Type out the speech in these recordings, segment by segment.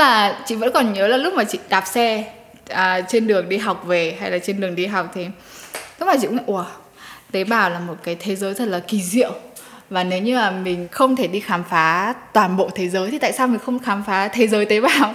là chị vẫn còn nhớ là lúc mà chị đạp xe à, trên đường đi học về hay là trên đường đi học thì lúc mà chị cũng ủa tế bào là một cái thế giới thật là kỳ diệu. Và nếu như là mình không thể đi khám phá toàn bộ thế giới thì tại sao mình không khám phá thế giới tế bào?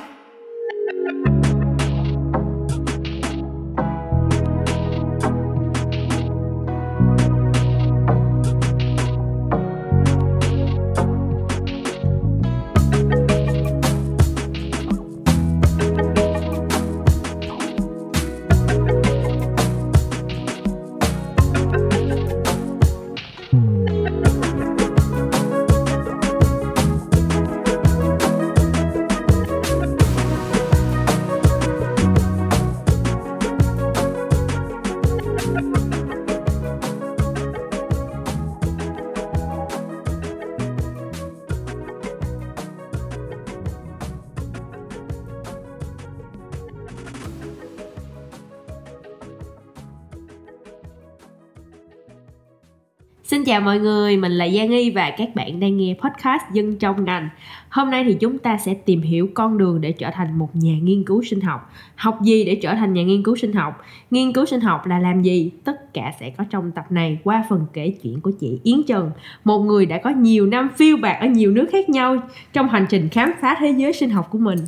Chào mọi người, mình là Giang Y và các bạn đang nghe podcast Dân trong ngành. Hôm nay thì chúng ta sẽ tìm hiểu con đường để trở thành một nhà nghiên cứu sinh học. Học gì để trở thành nhà nghiên cứu sinh học? Nghiên cứu sinh học là làm gì? Tất cả sẽ có trong tập này qua phần kể chuyện của chị Yến Trần, một người đã có nhiều năm phiêu bạc ở nhiều nước khác nhau trong hành trình khám phá thế giới sinh học của mình.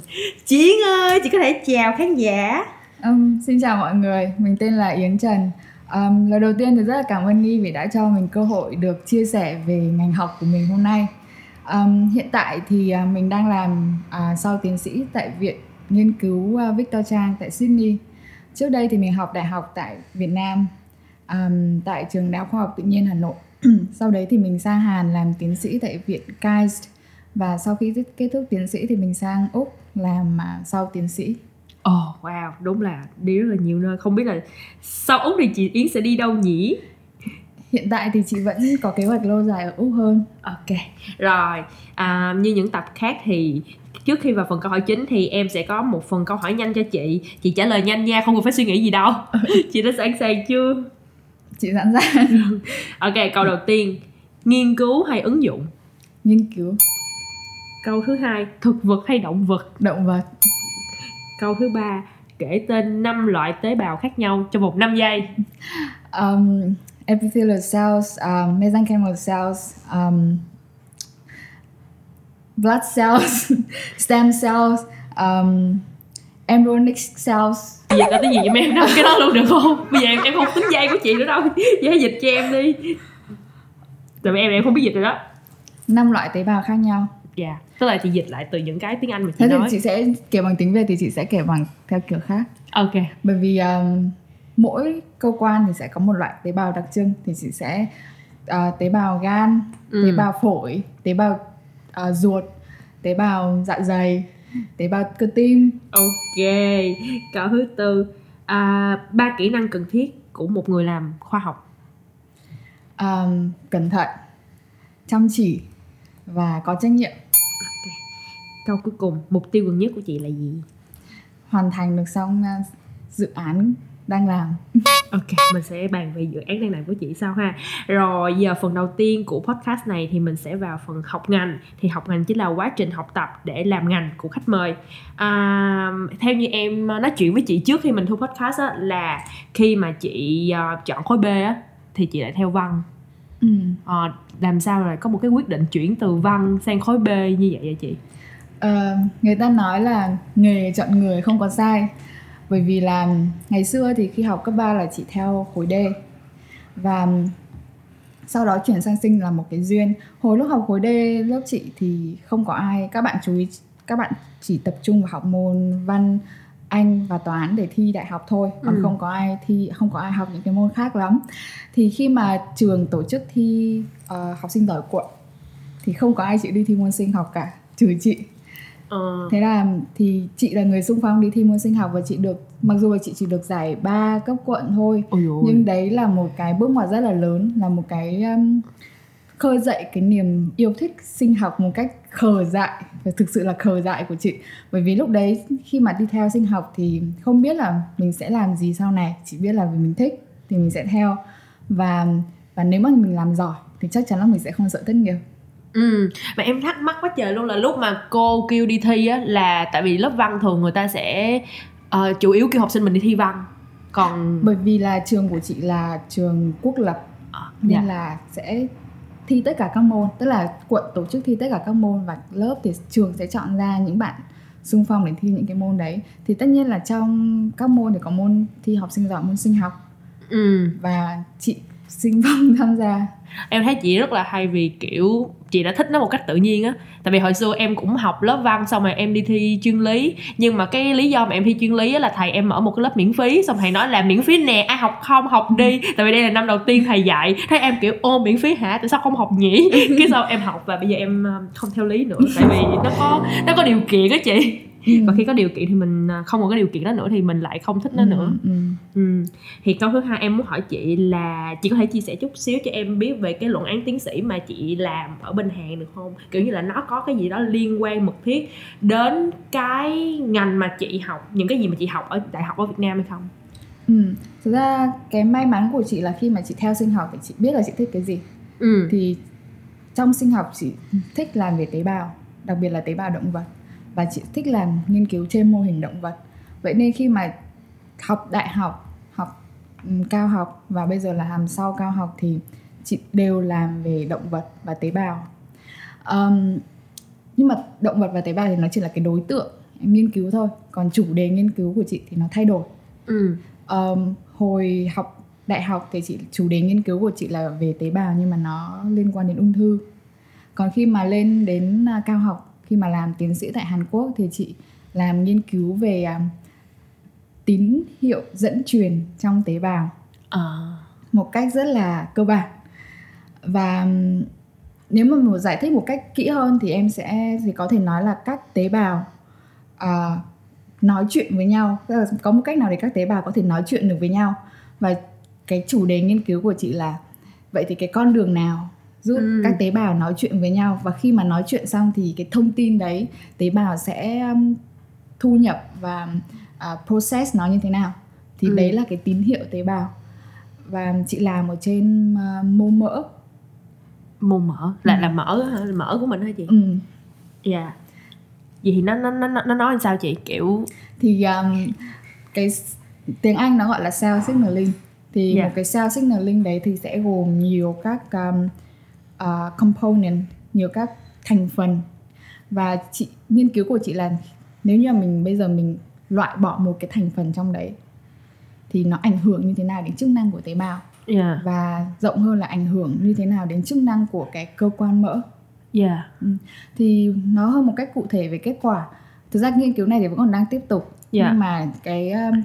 Chị Yến ơi, chị có thể chào khán giả. Um, xin chào mọi người, mình tên là Yến Trần. Um, lời đầu tiên thì rất là cảm ơn Nghi vì đã cho mình cơ hội được chia sẻ về ngành học của mình hôm nay. Um, hiện tại thì uh, mình đang làm uh, sau tiến sĩ tại viện nghiên cứu uh, Victor Trang tại Sydney. Trước đây thì mình học đại học tại Việt Nam, um, tại trường Đại học Khoa học Tự nhiên Hà Nội. sau đấy thì mình sang Hàn làm tiến sĩ tại viện KAIST và sau khi kết thúc tiến sĩ thì mình sang Úc làm uh, sau tiến sĩ Ồ oh, wow, đúng là đi rất là nhiều nơi. Không biết là sau Úc thì chị Yến sẽ đi đâu nhỉ? Hiện tại thì chị vẫn có kế hoạch lâu dài ở Úc hơn. Ok, rồi. À, Như những tập khác thì trước khi vào phần câu hỏi chính thì em sẽ có một phần câu hỏi nhanh cho chị. Chị trả lời nhanh nha, không cần phải suy nghĩ gì đâu. Chị đã sẵn sàng chưa? Chị sẵn sàng. Ok, câu đầu tiên. Nghiên cứu hay ứng dụng? Nghiên cứu. Câu thứ hai, thực vật hay động vật? Động vật câu thứ ba kể tên năm loại tế bào khác nhau trong một 5 giây. Um, epithelial cells um, mesenchymal cells um, blood cells stem cells um, embryonic cells. Bây giờ có cái gì em nói cái đó luôn được không? Bây giờ em em không tính dây của chị nữa đâu. Vậy dịch cho em đi. Tại vì em em không biết dịch rồi đó. Năm loại tế bào khác nhau dạ. Yeah. tức là chị dịch lại từ những cái tiếng anh mà chị Thế nói. thì chị sẽ kể bằng tiếng việt thì chị sẽ kể bằng theo kiểu khác. Ok. Bởi vì um, mỗi cơ quan thì sẽ có một loại tế bào đặc trưng thì chị sẽ uh, tế bào gan ừ. tế bào phổi tế bào uh, ruột tế bào dạ dày tế bào cơ tim. Ok. Câu thứ tư. À, ba kỹ năng cần thiết của một người làm khoa học. Um, cẩn thận chăm chỉ và có trách nhiệm câu cuối cùng mục tiêu gần nhất của chị là gì? Hoàn thành được xong uh, dự án đang làm. Ok mình sẽ bàn về dự án đang làm của chị sau ha. Rồi giờ phần đầu tiên của podcast này thì mình sẽ vào phần học ngành. Thì học ngành chính là quá trình học tập để làm ngành của khách mời. À, theo như em nói chuyện với chị trước khi mình thu podcast á, là khi mà chị uh, chọn khối b á, thì chị lại theo văn. Ừ. à, làm sao lại có một cái quyết định chuyển từ văn sang khối b như vậy vậy chị uh, người ta nói là nghề chọn người không có sai. Bởi vì là ngày xưa thì khi học cấp 3 là chị theo khối D. Và sau đó chuyển sang sinh là một cái duyên. Hồi lúc học khối D lớp chị thì không có ai. Các bạn chú ý các bạn chỉ tập trung vào học môn văn anh và toán để thi đại học thôi. Còn ừ. không có ai thi không có ai học những cái môn khác lắm. Thì khi mà trường tổ chức thi uh, học sinh giỏi quận thì không có ai chịu đi thi môn sinh học cả trừ chị Ờ. thế là thì chị là người xung phong đi thi môn sinh học và chị được mặc dù là chị chỉ được giải ba cấp quận thôi nhưng đấy là một cái bước ngoặt rất là lớn là một cái um, khơi dậy cái niềm yêu thích sinh học một cách khờ dại và thực sự là khờ dại của chị. Bởi vì lúc đấy khi mà đi theo sinh học thì không biết là mình sẽ làm gì sau này chỉ biết là vì mình thích thì mình sẽ theo. Và và nếu mà mình làm giỏi thì chắc chắn là mình sẽ không sợ thất nghiệp Ừ, mà em thắc mắc quá trời luôn là lúc mà cô kêu đi thi á là tại vì lớp văn thường người ta sẽ uh, chủ yếu kêu học sinh mình đi thi văn còn bởi vì là trường của chị là trường quốc lập à, nên dạ. là sẽ thi tất cả các môn tức là quận tổ chức thi tất cả các môn và lớp thì trường sẽ chọn ra những bạn xung phong để thi những cái môn đấy thì tất nhiên là trong các môn thì có môn thi học sinh giỏi môn sinh học ừ. và chị sinh phong tham gia em thấy chị rất là hay vì kiểu chị đã thích nó một cách tự nhiên á. Tại vì hồi xưa em cũng học lớp văn xong rồi em đi thi chuyên lý. Nhưng mà cái lý do mà em thi chuyên lý á là thầy em mở một cái lớp miễn phí xong thầy nói là miễn phí nè ai học không học đi. Tại vì đây là năm đầu tiên thầy dạy. Thế em kiểu ô miễn phí hả? Tại sao không học nhỉ? Cái sau em học và bây giờ em ờ, không theo lý nữa. Tại vì nó có nó có điều kiện á chị và khi có điều kiện thì mình ờ, không còn cái điều kiện đó nữa thì mình lại không thích nó nữa ừ. Ừ. Thì câu thứ hai em muốn hỏi chị là chị có thể chia sẻ chút xíu cho em biết về cái luận án tiến sĩ mà chị làm ở bên Hàn được không? Kiểu như là nó có cái gì đó liên quan mật thiết đến cái ngành mà chị học, những cái gì mà chị học ở đại học ở Việt Nam hay không? Ừ. Thực ra cái may mắn của chị là khi mà chị theo sinh học thì chị biết là chị thích cái gì Ừ. thì trong sinh học chị thích làm về tế bào đặc biệt là tế bào động vật và chị thích làm nghiên cứu trên mô hình động vật. Vậy nên khi mà học đại học học cao học và bây giờ là làm sau cao học thì chị đều làm về động vật và tế bào. Ờm, nhưng mà động vật và tế bào thì nó chỉ là cái đối tượng nghiên cứu thôi còn chủ đề nghiên cứu của chị thì nó thay đổi. Ừ. Ờm, hồi học đại học thì chị chủ đề nghiên cứu của chị là về tế bào nhưng mà nó liên quan đến ung thư. Còn khi mà lên đến à, cao học khi mà làm tiến sĩ tại Hàn Quốc thì chị làm nghiên cứu về à, tín hiệu dẫn truyền trong tế bào. À. một cách rất là cơ bản. Và nếu mà một giải thích một cách kỹ hơn thì em sẽ thì có thể nói là các tế bào à, nói chuyện với nhau. Tức là có một cách nào để các tế bào có thể nói chuyện được với nhau. Và cái chủ đề nghiên cứu của chị là vậy thì cái con đường nào giúp Ừ. các tế bào nói chuyện với nhau và khi mà nói chuyện xong thì cái thông tin đấy tế bào sẽ um, thu nhập và à, process nó như thế nào thì Ừ. đấy là cái tín hiệu tế bào và chị làm ở trên à, mô mỡ Mô mỡ là Ừ. là mỡ hả? Là mỡ của mình hả chị? ừ. Dạ. Vậy thì nó nó nó nó nói làm sao chị? Kiểu thì um, cái tiếng Anh nó gọi là cell signaling thì Dạ. một cái cell signaling đấy thì sẽ gồm nhiều các um, uh, component nhiều các thành phần và chị nghiên cứu của chị là nếu như mình bây giờ mình loại bỏ một cái thành phần trong đấy thì nó ảnh hưởng như thế nào đến chức năng của tế bào dạ. và rộng hơn là ảnh hưởng như thế nào đến chức năng của cái cơ quan mỡ Dạ. thì nó hơn một cách cụ thể về kết quả thực ra nghiên cứu này thì vẫn còn đang tiếp tục Dạ. nhưng mà cái um,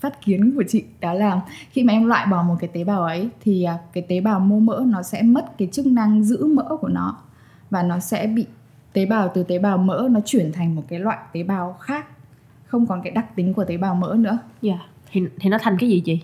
phát kiến của chị đó là khi mà em loại bỏ một cái tế bào ấy thì à, cái tế bào mô mỡ nó sẽ mất cái chức năng giữ mỡ của nó và nó sẽ bị tế bào từ tế bào mỡ nó chuyển thành một cái loại tế bào khác không còn cái đặc tính của tế bào mỡ nữa Dạ. Thì thì nó thành cái gì chị?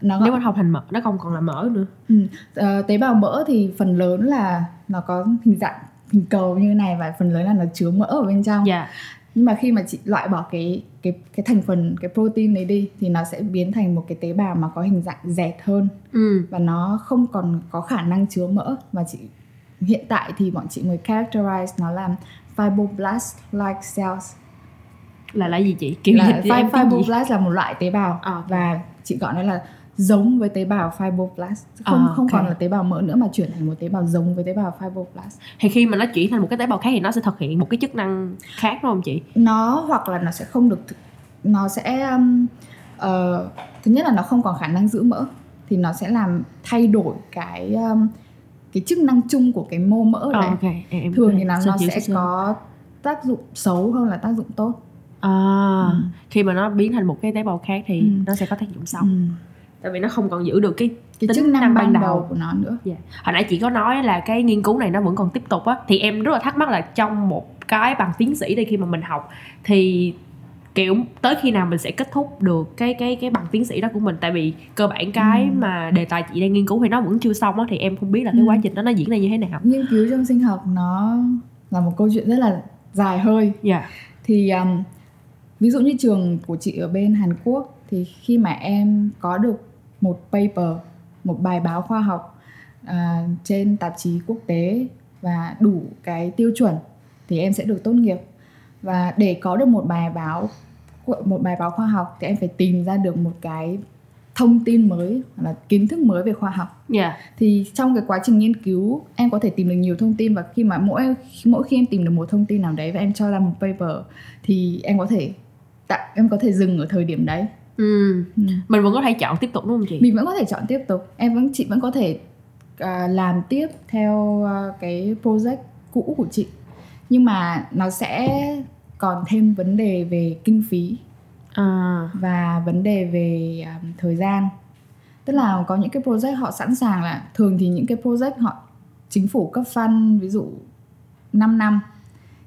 nó Nếu mà không thành mỡ, nó không còn là mỡ nữa. Ừ. Ờ, tế bào mỡ thì phần lớn là nó có hình dạng hình cầu như này và phần lớn là nó chứa mỡ ở bên trong Dạ. Nhưng mà khi mà chị loại bỏ cái cái cái thành phần cái protein đấy đi thì nó sẽ biến thành một cái tế bào mà có hình dạng dẹt hơn Ừ. và nó không còn có khả năng chứa mỡ và chị hiện tại thì bọn chị mới characterize nó là fibroblast like cells Là là gì chị? Kiểu là gì? fibroblast là một loại tế bào À, và chị gọi nó là giống với tế bào fibroblast không À, không còn là tế bào mỡ nữa mà chuyển thành một tế bào giống với tế bào fibroblast Thì khi mà nó chuyển thành một cái tế bào khác thì nó sẽ thực hiện một cái chức năng khác đúng không chị? nó hoặc là nó sẽ không được nó sẽ um, ờ, thứ nhất là nó không còn khả năng giữ mỡ thì nó sẽ làm thay đổi cái um, cái chức năng chung của cái mô mỡ đấy ok. Em, em thường thì nó, xin nó sẽ sơ. có tác dụng xấu hơn là tác dụng tốt À, Ừ. khi mà nó biến thành một cái tế bào khác thì Ừ. nó sẽ có tác dụng xấu. ừ. Tại vì nó không còn giữ được cái cái Tính chức năng, ban ban đầu. đầu. của nó nữa Dạ. Hồi nãy chị có nói là cái nghiên cứu này nó vẫn còn tiếp tục á thì em rất là thắc mắc là trong một cái bằng tiến sĩ đây khi mà mình học thì kiểu tới khi nào mình sẽ kết thúc được cái cái cái bằng tiến sĩ đó của mình tại vì cơ bản cái Ừ. mà đề tài chị đang nghiên cứu thì nó vẫn chưa xong á thì em không biết là cái Ừ. quá trình đó nó diễn ra như thế nào. nghiên cứu trong sinh học nó là một câu chuyện rất là dài hơi Dạ. thì um, ví dụ như trường của chị ở bên Hàn Quốc thì khi mà em có được một paper một bài báo khoa học à, trên tạp chí quốc tế và đủ cái tiêu chuẩn thì em sẽ được tốt nghiệp. Và để có được một bài báo một bài báo khoa học thì em phải tìm ra được một cái thông tin mới hoặc là kiến thức mới về khoa học. Yeah. thì trong cái quá trình nghiên cứu em có thể tìm được nhiều thông tin và khi mà mỗi mỗi khi em tìm được một thông tin nào đấy và em cho ra một paper thì em có thể em có thể dừng ở thời điểm đấy ừ. ừ. mình vẫn có thể chọn tiếp tục đúng không chị mình vẫn có thể chọn tiếp tục em vẫn chị vẫn có thể uh, làm tiếp theo uh, cái project cũ của chị nhưng mà nó sẽ còn thêm vấn đề về kinh phí à. và vấn đề về um, thời gian tức là có những cái project họ sẵn sàng là thường thì những cái project họ chính phủ cấp fund ví dụ 5 năm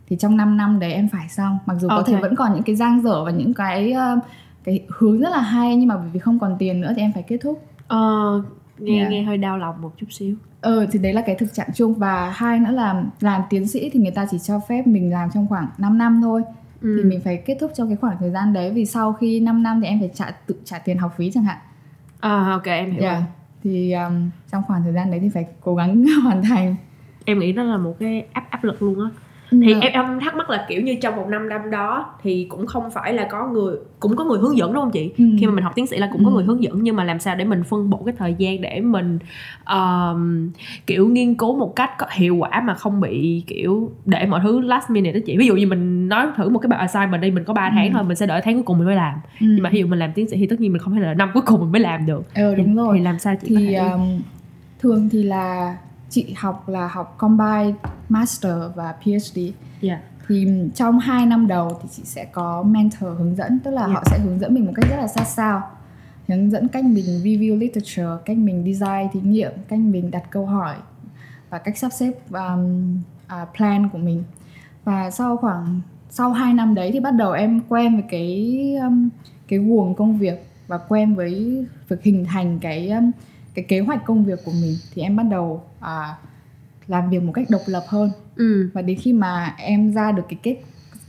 thì trong 5 năm đấy em phải xong mặc dù okay. có thể vẫn còn những cái giang dở và những cái uh, cái hướng rất là hay nhưng mà vì không còn tiền nữa thì em phải kết thúc. Ờ nghe yeah. nghe hơi đau lòng một chút xíu. Ờ thì đấy là cái thực trạng chung. Và hai nữa là làm tiến sĩ thì người ta chỉ cho phép mình làm trong khoảng 5 năm thôi. Ừ. thì mình phải kết thúc trong cái khoảng thời gian đấy. Vì sau khi 5 năm thì em phải trả tự trả tiền học phí chẳng hạn. À ok em hiểu yeah. rồi. Thì um, trong khoảng thời gian đấy thì phải cố gắng hoàn thành. Em nghĩ đó là một cái áp áp lực luôn á thì ừ. em em thắc mắc là kiểu như trong một năm năm đó thì cũng không phải là có người cũng có người hướng dẫn đúng không chị ừ. khi mà mình học tiến sĩ là cũng có ừ. người hướng dẫn nhưng mà làm sao để mình phân bổ cái thời gian để mình um, kiểu nghiên cứu một cách có hiệu quả mà không bị kiểu để mọi thứ last minute đó chị ví dụ như mình nói thử một cái bài assignment đi mình có 3 tháng ừ. thôi mình sẽ đợi tháng cuối cùng mình mới làm ừ. nhưng mà ví dụ mình làm tiến sĩ thì tất nhiên mình không thể là năm cuối cùng mình mới làm được ừ, đúng thì, rồi thì làm sao chị thì có thể... um, thường thì là chị học là học combine master và PhD yeah. thì trong 2 năm đầu thì chị sẽ có mentor hướng dẫn tức là yeah. họ sẽ hướng dẫn mình một cách rất là sát sao hướng dẫn cách mình review literature cách mình design thí nghiệm cách mình đặt câu hỏi và cách sắp xếp um, uh, plan của mình và sau khoảng sau 2 năm đấy thì bắt đầu em quen với cái um, cái guồng công việc và quen với việc hình thành cái um, cái kế hoạch công việc của mình thì em bắt đầu à, làm việc một cách độc lập hơn ừ. và đến khi mà em ra được cái kết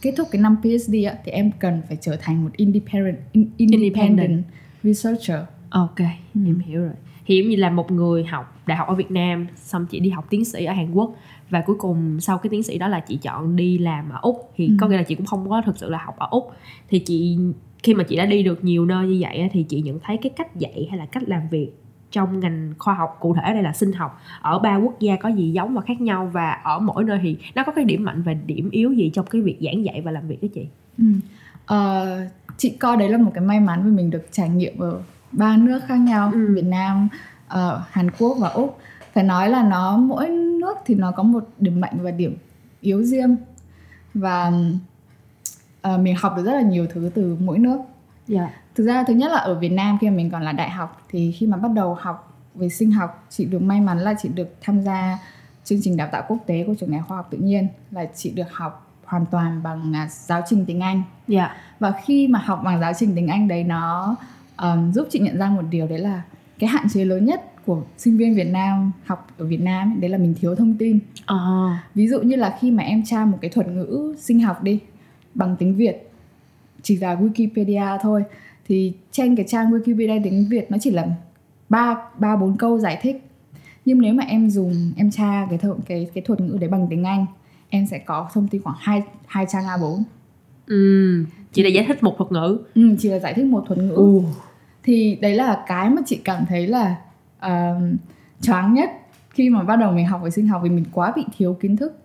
kết thúc cái năm PhD á, thì em cần phải trở thành một independent in, independent, independent researcher. Ok, ừ. em hiểu rồi. Giống như là một người học đại học ở Việt Nam xong chị đi học tiến sĩ ở Hàn Quốc và cuối cùng sau cái tiến sĩ đó là chị chọn đi làm ở Úc thì ừ. có nghĩa là chị cũng không có thực sự là học ở Úc thì chị khi mà chị đã đi được nhiều nơi như vậy thì chị nhận thấy cái cách dạy hay là cách làm việc trong ngành khoa học cụ thể đây là sinh học ở ba quốc gia có gì giống và khác nhau và ở mỗi nơi thì nó có cái điểm mạnh và điểm yếu gì trong cái việc giảng dạy và làm việc đó chị ừ. uh, chị coi đấy là một cái may mắn vì mình được trải nghiệm ở ba nước khác nhau ừ. Việt Nam uh, Hàn Quốc và Úc phải nói là nó mỗi nước thì nó có một điểm mạnh và điểm yếu riêng và uh, mình học được rất là nhiều thứ từ mỗi nước yeah. Thực ra thứ nhất là ở Việt Nam khi mà mình còn là đại học thì khi mà bắt đầu học về sinh học chị được may mắn là chị được tham gia chương trình đào tạo quốc tế của trường đại khoa học tự nhiên là chị được học hoàn toàn bằng à, giáo trình tiếng Anh. Yeah. Dạ. Và khi mà học bằng giáo trình tiếng Anh đấy nó um, giúp chị nhận ra một điều đấy là cái hạn chế lớn nhất của sinh viên Việt Nam học ở Việt Nam ấy, đấy là mình thiếu thông tin. Uh. Ví dụ như là khi mà em tra một cái thuật ngữ sinh học đi bằng tiếng Việt chỉ là Wikipedia thôi thì trên cái trang Wikipedia tiếng Việt nó chỉ là ba ba bốn câu giải thích. Nhưng nếu mà em dùng em tra cái thuật cái cái thuật ngữ đấy bằng tiếng Anh em sẽ có thông tin khoảng hai hai trang A4 ừ, chỉ là giải thích một thuật ngữ. Ừ, chỉ là giải thích một thuật ngữ. Ừ. thì đấy là cái mà chị cảm thấy là uh, choáng nhất khi mà bắt đầu mình học về sinh học vì mình quá bị thiếu kiến thức.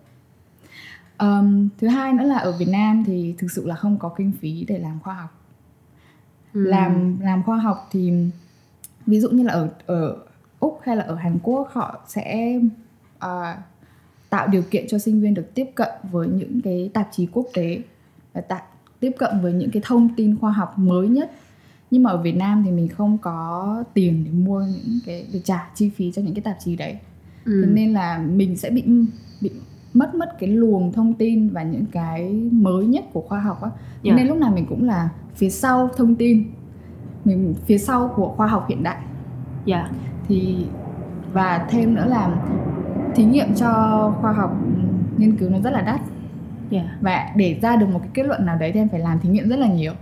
Um, thứ hai nữa là ở Việt Nam thì thực sự là không có kinh phí để làm khoa học ừ. làm làm khoa học thì ví dụ như là ở ở úc hay là ở Hàn Quốc họ sẽ uh, tạo điều kiện cho sinh viên được tiếp cận với những cái tạp chí quốc tế và tạo tiếp cận với những cái thông tin khoa học mới nhất nhưng mà ở Việt Nam thì mình không có tiền để mua những cái để trả chi phí cho những cái tạp chí đấy ừ. thế nên là mình sẽ bị bị mất mất cái luồng thông tin và những cái mới nhất của khoa học á yeah. nên lúc nào mình cũng là phía sau thông tin mình phía sau của khoa học hiện đại yeah. thì và thêm nữa là thí nghiệm cho khoa học nghiên cứu nó rất là đắt yeah. và để ra được một cái kết luận nào đấy thì em phải làm thí nghiệm rất là nhiều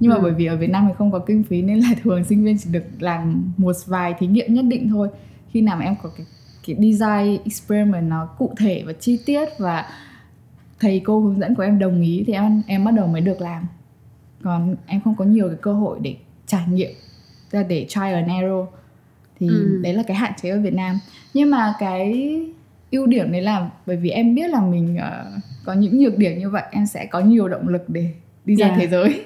nhưng mà ừ. bởi vì ở Việt Nam thì không có kinh phí nên là thường sinh viên chỉ được làm một vài thí nghiệm nhất định thôi khi nào mà em có cái cái design experiment nó cụ thể và chi tiết và thầy cô hướng dẫn của em đồng ý thì em em bắt đầu mới được làm còn em không có nhiều cái cơ hội để trải nghiệm ra để try and error thì Ừ. đấy là cái hạn chế ở Việt Nam nhưng mà cái ưu điểm đấy là bởi vì em biết là mình ờ, có những nhược điểm như vậy em sẽ có nhiều động lực để đi ra Yeah. thế giới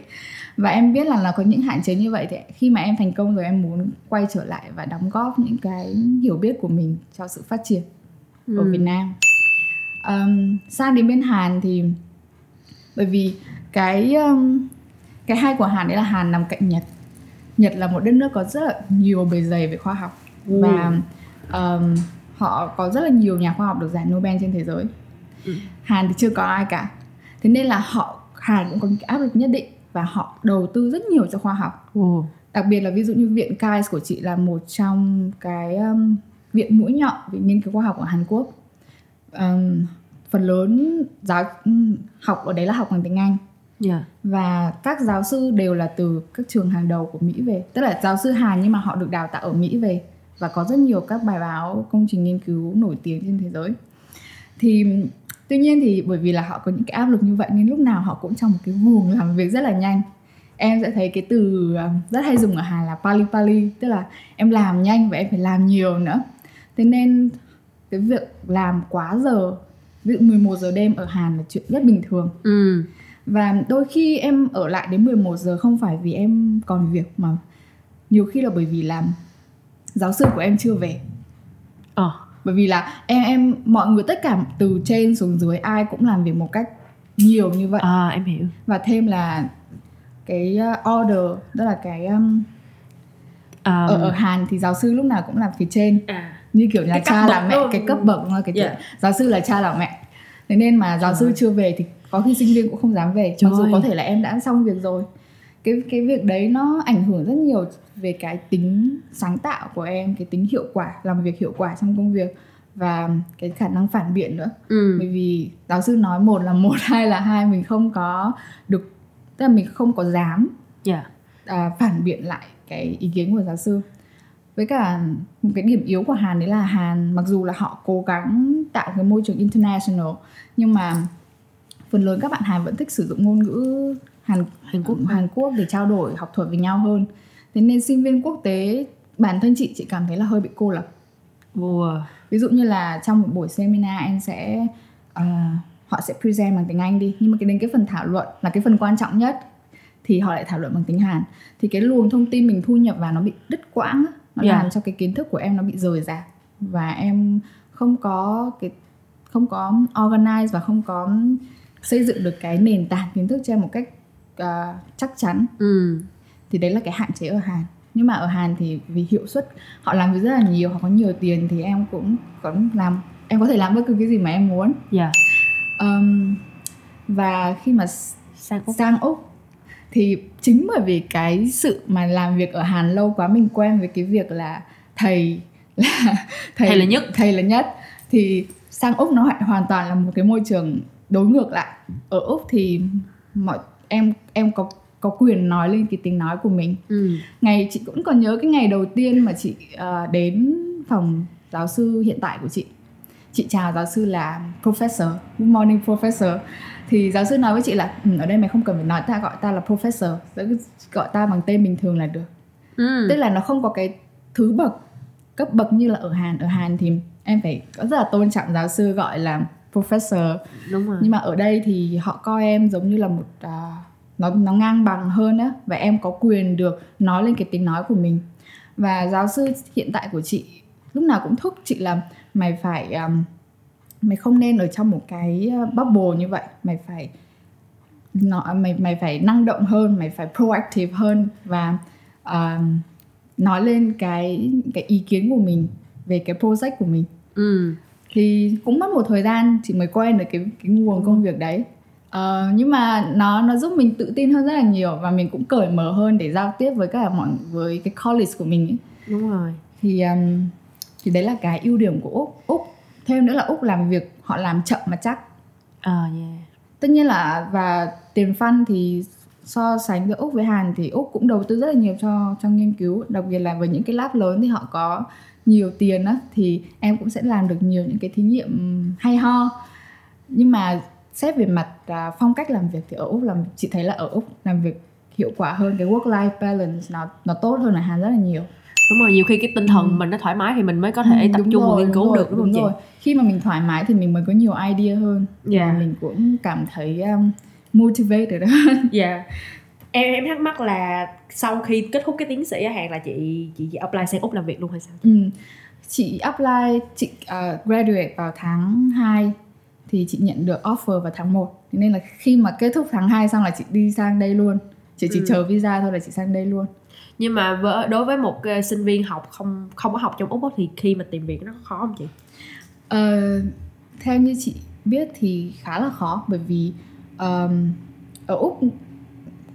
và em biết là nó có những hạn chế như vậy thì khi mà em thành công rồi em muốn quay trở lại và đóng góp những cái hiểu biết của mình cho sự phát triển ở Ừ. Việt Nam Ờm, sang đến bên Hàn thì bởi vì cái um, cái hay của Hàn đấy là Hàn nằm cạnh Nhật Nhật là một đất nước có rất là nhiều bề dày về khoa học Ừ. và um, họ có rất là nhiều nhà khoa học được giải Nobel trên thế giới Ừ. Hàn thì chưa có ai cả thế nên là họ Hàn cũng có cái áp lực nhất định và họ đầu tư rất nhiều cho khoa học. Ồ. đặc biệt là ví dụ như viện KAIS của chị là một trong cái um, viện mũi nhọn về nghiên cứu khoa học ở Hàn Quốc. Um, phần lớn giáo um, học ở đấy là học bằng tiếng Anh. Dạ. và các giáo sư đều là từ các trường hàng đầu của Mỹ về. Tức là giáo sư Hàn nhưng mà họ được đào tạo ở Mỹ về và có rất nhiều các bài báo công trình nghiên cứu nổi tiếng trên thế giới. Thì tuy nhiên thì bởi vì là họ có những cái áp lực như vậy nên lúc nào họ cũng trong một cái guồng làm việc rất là nhanh em sẽ thấy cái từ um, rất hay dùng ở Hàn là pali pali tức là em làm nhanh và em phải làm nhiều nữa thế nên cái việc làm quá giờ ví dụ 11 giờ đêm ở Hàn là chuyện rất bình thường Ừ. và đôi khi em ở lại đến 11 giờ không phải vì em còn việc mà nhiều khi là bởi vì là giáo sư của em chưa về. Bởi vì là em em mọi người tất cả từ trên xuống dưới ai cũng làm việc một cách nhiều như vậy À em hiểu. và thêm là cái uh, order đó là cái um, ở ở Hàn thì giáo sư lúc nào cũng làm phía trên à. như kiểu là Cái cha là mẹ luôn. cái cấp bậc là cái Dạ. chuyện giáo sư là cha là mẹ thế nên mà giáo sư Trời. chưa về thì có khi sinh viên cũng không dám về mặc dù Trời. có thể là em đã xong việc rồi cái cái việc đấy nó ảnh hưởng rất nhiều về cái tính sáng tạo của em cái tính hiệu quả làm việc hiệu quả trong công việc và cái khả năng phản biện nữa Ừ. bởi vì giáo sư nói một là một hai là hai mình không có được tức là mình không có dám Dạ. à, phản biện lại cái ý kiến của giáo sư với cả một cái điểm yếu của Hàn đấy là Hàn mặc dù là họ cố gắng tạo cái môi trường international nhưng mà phần lớn các bạn Hàn vẫn thích sử dụng ngôn ngữ Hàn Hàn Quốc. Hàn Quốc để trao đổi học thuật với nhau hơn thế nên sinh viên quốc tế bản thân chị chị cảm thấy là hơi bị cô lập Wow. ví dụ như là trong một buổi seminar em sẽ ờ, họ sẽ present bằng tiếng Anh đi nhưng mà cái đến cái phần thảo luận là cái phần quan trọng nhất thì họ lại thảo luận bằng tiếng Hàn thì cái luồng thông tin mình thu nhập vào nó bị đứt quãng á. nó Dạ. làm cho cái kiến thức của em nó bị rời rạc và em không có cái không có organize và không có xây dựng được cái nền tảng kiến thức cho em một cách ờ, chắc chắn Ừ. thì đấy là cái hạn chế ở Hàn nhưng mà ở Hàn thì vì hiệu suất họ làm việc rất là nhiều họ có nhiều tiền thì em cũng có làm em có thể làm bất cứ cái gì mà em muốn Dạ. Ừm, và khi mà Sang Úc. sang úc thì chính bởi vì cái sự mà làm việc ở Hàn lâu quá mình quen với cái việc là thầy là Thầy là nhất. thầy là nhất thì sang úc nó hoàn toàn là một cái môi trường đối ngược lại ở úc thì mọi em em có có quyền nói lên cái tiếng nói của mình. Ừ. ngày chị cũng còn nhớ cái ngày đầu tiên mà chị ờ, đến phòng giáo sư hiện tại của chị. Chị chào giáo sư là professor good morning professor. Thì giáo sư nói với chị là ừ, ở đây mày không cần phải nói ta gọi ta là professor gọi ta bằng tên bình thường là được. Ừ. tức là nó không có cái thứ bậc cấp bậc như là ở Hàn. Ở Hàn thì em phải có rất là tôn trọng giáo sư gọi là professor Đúng rồi. nhưng mà ở đây thì họ coi em giống như là một à, nó nó ngang bằng hơn á và em có quyền được nói lên cái tiếng nói của mình và giáo sư hiện tại của chị lúc nào cũng thúc chị là mày phải um, mày không nên ở trong một cái uh, bubble như vậy mày phải nó mày mày phải năng động hơn mày phải proactive hơn và um, nói lên cái cái ý kiến của mình về cái project của mình Ừ. thì cũng mất một thời gian chị mới quen được cái cái nguồn công việc đấy Ờ, nhưng mà nó nó giúp mình tự tin hơn rất là nhiều và mình cũng cởi mở hơn để giao tiếp với cả mọi với cái colleagues của mình ấy. Đúng rồi. thì um, thì đấy là cái ưu điểm của úc úc thêm nữa là úc làm việc họ làm chậm mà chắc À yeah. tất nhiên là và tiền phân thì so sánh giữa úc với hàn thì úc cũng đầu tư rất là nhiều cho cho nghiên cứu đặc biệt là với những cái lab lớn thì họ có nhiều tiền á thì em cũng sẽ làm được nhiều những cái thí nghiệm hay ho nhưng mà xét về mặt uh, phong cách làm việc thì ở úc làm chị thấy là ở úc làm việc hiệu quả hơn cái work life balance nó nó tốt hơn ở hàn rất là nhiều đúng rồi nhiều khi cái tinh thần ừ. mình nó thoải mái thì mình mới có thể ừ, tập trung vào nghiên cứu được đúng, đúng không rồi. chị khi mà mình thoải mái thì mình mới có nhiều idea hơn yeah. và mình cũng cảm thấy um, motivated hơn yeah em em thắc mắc là sau khi kết thúc cái tiến sĩ ở Hàn là chị chị, chị apply sang úc làm việc luôn hay sao? Ừ. chị apply chị uh, graduate vào tháng 2 thì chị nhận được offer vào tháng 1 nên là khi mà kết thúc tháng 2 xong là chị đi sang đây luôn. Chị chỉ ừ. chờ visa thôi là chị sang đây luôn. Nhưng mà với, đối với một uh, sinh viên học không không có học trong úc thì khi mà tìm việc nó khó không chị? Uh, theo như chị biết thì khá là khó bởi vì um, ở úc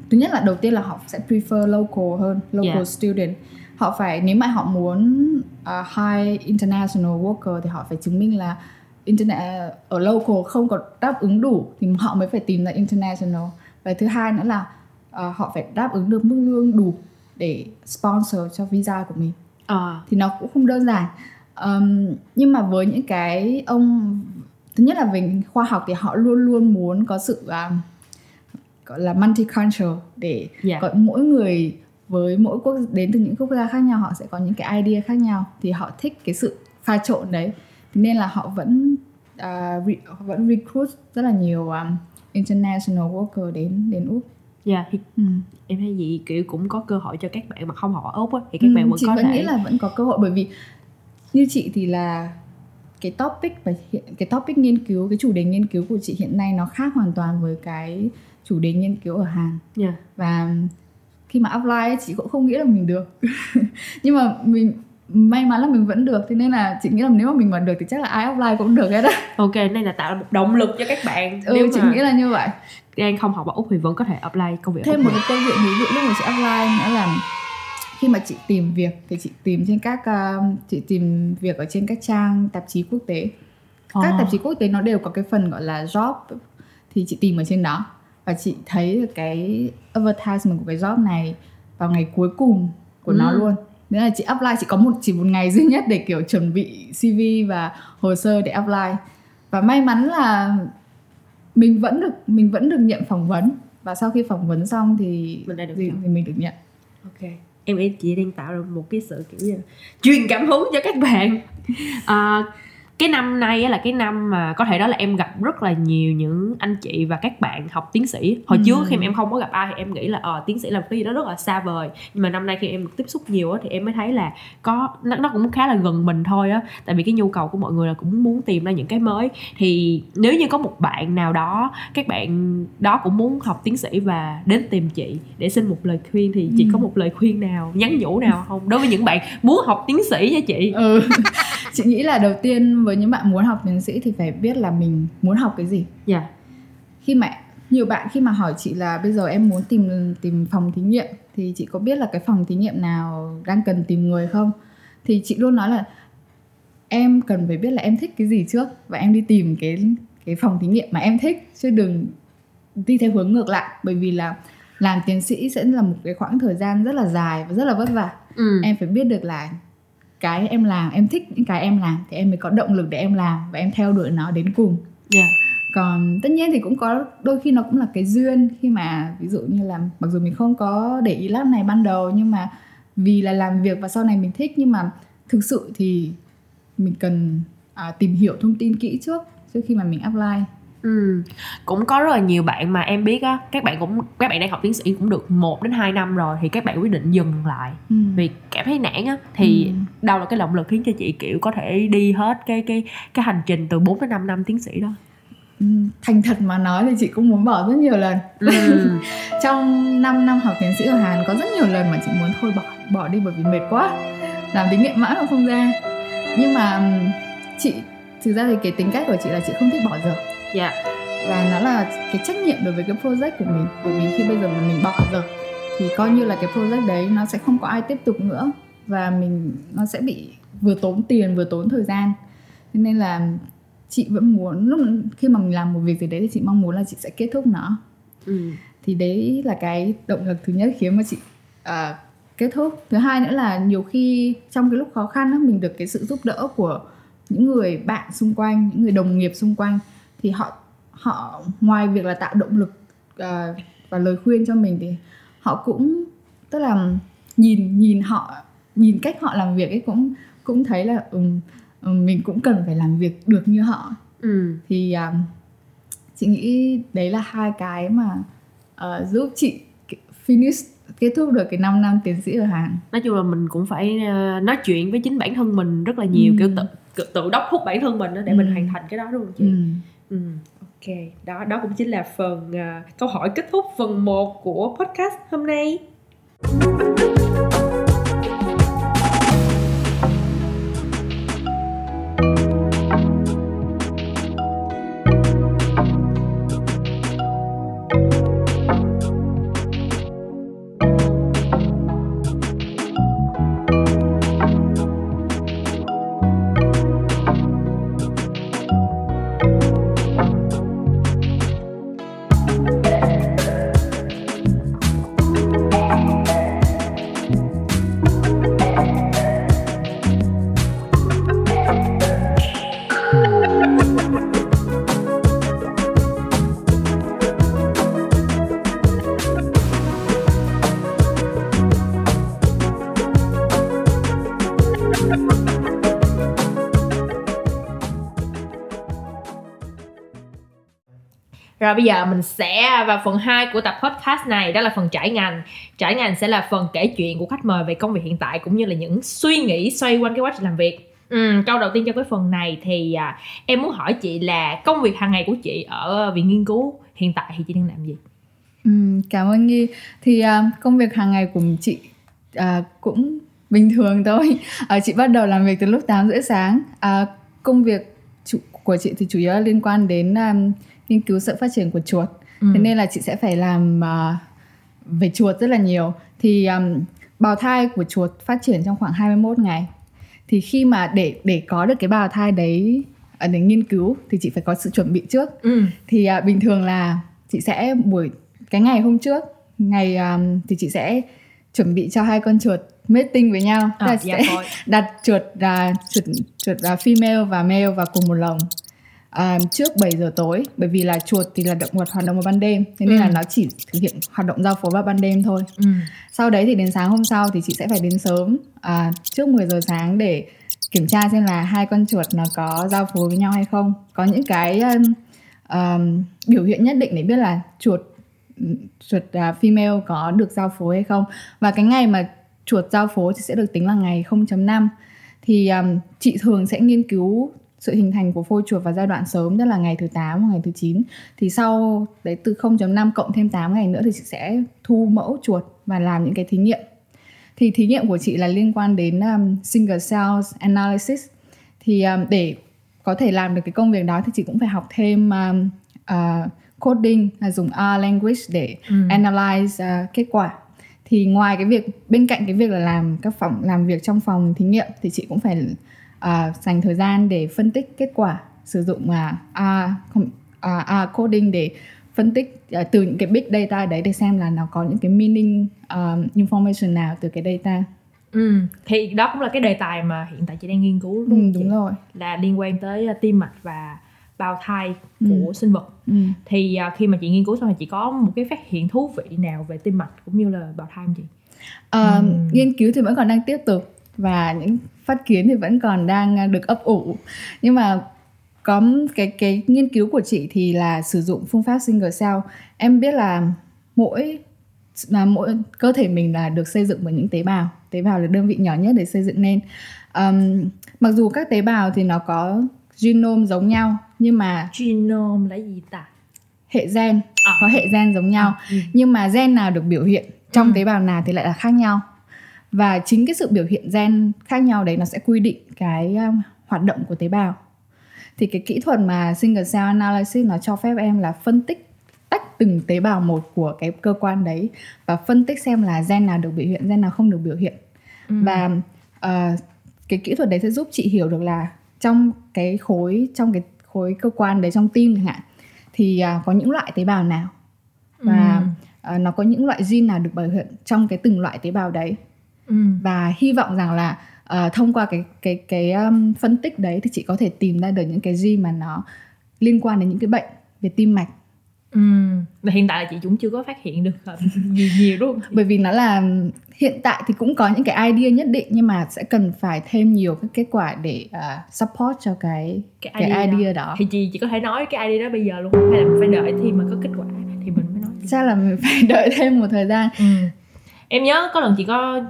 thứ nhất là đầu tiên là họ sẽ prefer local hơn local yeah. student họ phải nếu mà họ muốn uh, high international worker thì họ phải chứng minh là internet ở local không có đáp ứng đủ thì họ mới phải tìm ra international và thứ hai nữa là uh, họ phải đáp ứng được mức lương đủ để sponsor cho visa của mình à. thì nó cũng không đơn giản um, nhưng mà với những cái ông thứ nhất là về khoa học thì họ luôn luôn muốn có sự um, gọi là multicultural để yeah. Dạ. có mỗi người với mỗi quốc đến từ những quốc gia khác nhau họ sẽ có những cái idea khác nhau thì họ thích cái sự pha trộn đấy nên là họ vẫn uh, re, vẫn recruit rất là nhiều um, international worker đến đến úc dạ yeah, thì ừ. em thấy gì kiểu cũng có cơ hội cho các bạn mà không học ở úc á thì các ừ, bạn vẫn chị có vẫn thể nghĩ là vẫn có cơ hội bởi vì như chị thì là cái topic và hiện cái topic nghiên cứu cái chủ đề nghiên cứu của chị hiện nay nó khác hoàn toàn với cái chủ đề nghiên cứu ở Hàn. Yeah. Dạ. và khi mà apply ấy, chị cũng không nghĩ là mình được. Nhưng mà mình may mắn là mình vẫn được thế nên là chị nghĩ là nếu mà mình mà được thì chắc là ai offline cũng được hết á. Ok này là tạo một động lực cho các bạn. Ừ nếu chị mà nghĩ là như vậy. Đang không học ở úc thì vẫn có thể apply công việc thêm một cái câu chuyện ví dụ lúc mà chị apply nữa là khi mà chị tìm việc thì chị tìm trên các uh, chị tìm việc ở trên các trang tạp chí quốc tế. Các oh. tạp chí quốc tế nó đều có cái phần gọi là job thì chị tìm ở trên đó và chị thấy cái advertisement của cái job này vào ngày cuối cùng của ừ. nó luôn. Nên là chị apply chỉ có một chỉ một ngày duy nhất để kiểu chuẩn bị cv và hồ sơ để apply. Và may mắn là mình vẫn được mình vẫn được nhận phỏng vấn. Và sau khi phỏng vấn xong thì mình được thì, thì mình được nhận. Ok. Em chị đang tạo ra một cái sự kiểu như truyền cảm hứng cho các bạn. À, cái năm nay là cái năm mà có thể đó là em gặp rất là nhiều những anh chị và các bạn học tiến sĩ hồi ừ. trước khi mà em không có gặp ai thì em nghĩ là ờ tiến sĩ là một cái gì đó rất là xa vời nhưng mà năm nay khi em tiếp xúc nhiều á thì em mới thấy là có nó, nó cũng khá là gần mình thôi á tại vì cái nhu cầu của mọi người là cũng muốn tìm ra những cái mới thì nếu như có một bạn nào đó các bạn đó cũng muốn học tiến sĩ và đến tìm chị để xin một lời khuyên thì chị ừ. có một lời khuyên nào nhắn nhủ nào không đối với những bạn muốn học tiến sĩ nha chị ừ. chị nghĩ là đầu tiên với những bạn muốn học tiến sĩ thì phải biết là mình muốn học cái gì dạ yeah. khi mà nhiều bạn khi mà hỏi chị là bây giờ em muốn tìm tìm phòng thí nghiệm thì chị có biết là cái phòng thí nghiệm nào đang cần tìm người không thì chị luôn nói là em cần phải biết là em thích cái gì trước và em đi tìm cái cái phòng thí nghiệm mà em thích chứ đừng đi theo hướng ngược lại bởi vì là làm tiến sĩ sẽ là một cái khoảng thời gian rất là dài và rất là vất vả ừ. em phải biết được là cái em làm em thích những cái em làm thì em mới có động lực để em làm và em theo đuổi nó đến cùng yeah. còn tất nhiên thì cũng có đôi khi nó cũng là cái duyên khi mà ví dụ như là mặc dù mình không có để ý lab này ban đầu nhưng mà vì là làm việc và sau này mình thích nhưng mà thực sự thì mình cần à, tìm hiểu thông tin kỹ trước trước khi mà mình apply Ừ. cũng có rất là nhiều bạn mà em biết á các bạn cũng các bạn đang học tiến sĩ cũng được 1 đến 2 năm rồi thì các bạn quyết định dừng lại ừ. vì cảm thấy nản á thì ừ. đâu là cái động lực khiến cho chị kiểu có thể đi hết cái cái cái hành trình từ 4 đến 5 năm tiến sĩ đó ừ. thành thật mà nói thì chị cũng muốn bỏ rất nhiều lần ừ. trong 5 năm học tiến sĩ ở Hàn có rất nhiều lần mà chị muốn thôi bỏ bỏ đi bởi vì mệt quá làm thí nghiệm mãi mà không ra nhưng mà chị thực ra thì cái tính cách của chị là chị không thích bỏ giờ dạ. Và nó là cái trách nhiệm đối với cái project của mình. Bởi vì khi bây giờ mà mình bỏ rồi thì coi như là cái project đấy nó sẽ không có ai tiếp tục nữa. Và mình nó sẽ bị vừa tốn tiền vừa tốn thời gian. Thế nên là chị vẫn muốn lúc khi mà mình làm một việc gì đấy thì chị mong muốn là chị sẽ kết thúc nó. Ừ. thì đấy là cái động lực thứ nhất khiến mà chị uh, kết thúc. Thứ hai nữa là nhiều khi trong cái lúc khó khăn đó, mình được cái sự giúp đỡ của những người bạn xung quanh những người đồng nghiệp xung quanh thì họ họ ngoài việc là tạo động lực uh, và lời khuyên cho mình thì họ cũng tức là nhìn nhìn họ nhìn cách họ làm việc ấy cũng cũng thấy là um, um, mình cũng cần phải làm việc được như họ ừ. thì um, chị nghĩ đấy là hai cái mà uh, giúp chị finish kết thúc được cái 5 năm tiến sĩ ở Hàn nói chung là mình cũng phải uh, nói chuyện với chính bản thân mình rất là nhiều ừ. kiểu tự tự đốc thúc bản thân mình để ừ. mình hoàn thành cái đó đúng không chị ừ. Ừ. ok đó đó cũng chính là phần uh, câu hỏi kết thúc phần 1 của podcast hôm nay Rồi bây giờ mình sẽ vào phần 2 của tập podcast này Đó là phần trải ngành. Trải ngành sẽ là phần kể chuyện của khách mời về công việc hiện tại Cũng như là những suy nghĩ xoay quanh cái quá trình làm việc. Ừ, Câu đầu tiên cho cái phần này thì à, em muốn hỏi chị là Công việc hàng ngày của chị ở viện nghiên cứu hiện tại thì chị đang làm gì? Ừ, cảm ơn Nghi Thì à, công việc hàng ngày của chị à, cũng bình thường thôi. À, Chị bắt đầu làm việc từ lúc 8 rưỡi sáng. À, Công việc chủ, của chị thì chủ yếu là liên quan đến... Um, nghiên cứu sự phát triển của chuột. Ừ. thế nên là chị sẽ phải làm uh, về chuột rất là nhiều. Thì um, bào thai của chuột phát triển trong khoảng 21 ngày. Thì khi mà để để có được cái bào thai đấy ở để nghiên cứu thì chị phải có sự chuẩn bị trước. Ừ. thì uh, bình thường là chị sẽ buổi cái ngày hôm trước ngày um, thì chị sẽ chuẩn bị cho hai con chuột mating với nhau. À, là dạ sẽ đặt chuột uh, chuột chuột uh, female và male vào cùng một lồng uh, trước 7 giờ tối bởi vì là chuột thì là động vật hoạt động vào ban đêm thế nên ừ. là nó chỉ thực hiện hoạt động giao phối vào ban đêm thôi ừ. sau đấy thì đến sáng hôm sau thì chị sẽ phải đến sớm uh, trước 10 giờ sáng để kiểm tra xem là hai con chuột nó có giao phối với nhau hay không có những cái um, um, biểu hiện nhất định để biết là chuột chuột uh, female có được giao phối hay không và cái ngày mà chuột giao phối thì sẽ được tính là ngày 0.5 thì um, chị thường sẽ nghiên cứu sự hình thành của phôi chuột vào giai đoạn sớm tức là ngày thứ 8 hoặc ngày thứ 9 thì sau đấy từ 0.5 cộng thêm 8 ngày nữa thì chị sẽ thu mẫu chuột và làm những cái thí nghiệm. Thì thí nghiệm của chị là liên quan đến um, single cells analysis. Thì um, để có thể làm được cái công việc đó thì chị cũng phải học thêm um, uh, coding là dùng R language để ừ. analyze uh, kết quả. Thì ngoài cái việc bên cạnh cái việc là làm các phòng làm việc trong phòng thí nghiệm thì chị cũng phải uh, dành thời gian để phân tích kết quả sử dụng uh, uh, uh, coding để phân tích uh, từ những cái big data đấy để xem là nó có những cái meaning um, information nào từ cái data Ừ, thì đó cũng là cái đề tài mà hiện tại chị đang nghiên cứu đúng, ừ, đúng rồi là liên quan tới tim mạch và bào thai ừ. của ừ. sinh vật ừ. thì uh, khi mà chị nghiên cứu xong thì chị có một cái phát hiện thú vị nào về tim mạch cũng như là bào thai không chị? Uh, ừ. nghiên cứu thì vẫn còn đang tiếp tục và những phát kiến thì vẫn còn đang được ấp ủ nhưng mà có cái cái nghiên cứu của chị thì là sử dụng phương pháp single cell em biết là mỗi là mỗi cơ thể mình là được xây dựng bởi những tế bào tế bào là đơn vị nhỏ nhất để xây dựng nên um, mặc dù các tế bào thì nó có genome giống nhau nhưng mà genome là gì ta hệ gen à. có hệ gen giống nhau à. ừ. nhưng mà gen nào được biểu hiện trong ừ. tế bào nào thì lại là khác nhau và chính cái sự biểu hiện gen khác nhau đấy nó sẽ quy định cái um, hoạt động của tế bào thì cái kỹ thuật mà single cell analysis nó cho phép em là phân tích tách từng tế bào một của cái cơ quan đấy và phân tích xem là gen nào được biểu hiện gen nào không được biểu hiện ừ. và uh, cái kỹ thuật đấy sẽ giúp chị hiểu được là trong cái khối trong cái khối cơ quan đấy trong tim chẳng hạn thì uh, có những loại tế bào nào và ừ. uh, nó có những loại gene nào được biểu hiện trong cái từng loại tế bào đấy ừ. và hy vọng rằng là uh, thông qua cái cái cái um, phân tích đấy thì chị có thể tìm ra được những cái gì mà nó liên quan đến những cái bệnh về tim mạch Ừ. Và hiện tại là chị cũng chưa có phát hiện được ờ, nhiều nhiều đúng không? bởi vì nó là hiện tại thì cũng có những cái idea nhất định nhưng mà sẽ cần phải thêm nhiều các kết quả để uh, support cho cái Cái cái idea, idea đó. đó Thì chị chỉ có thể nói cái idea đó bây giờ luôn không? Hay là mình phải đợi khi mà có kết quả thì mình mới nói chắc là mình phải đợi thêm một thời gian ừ. Em nhớ có lần chị có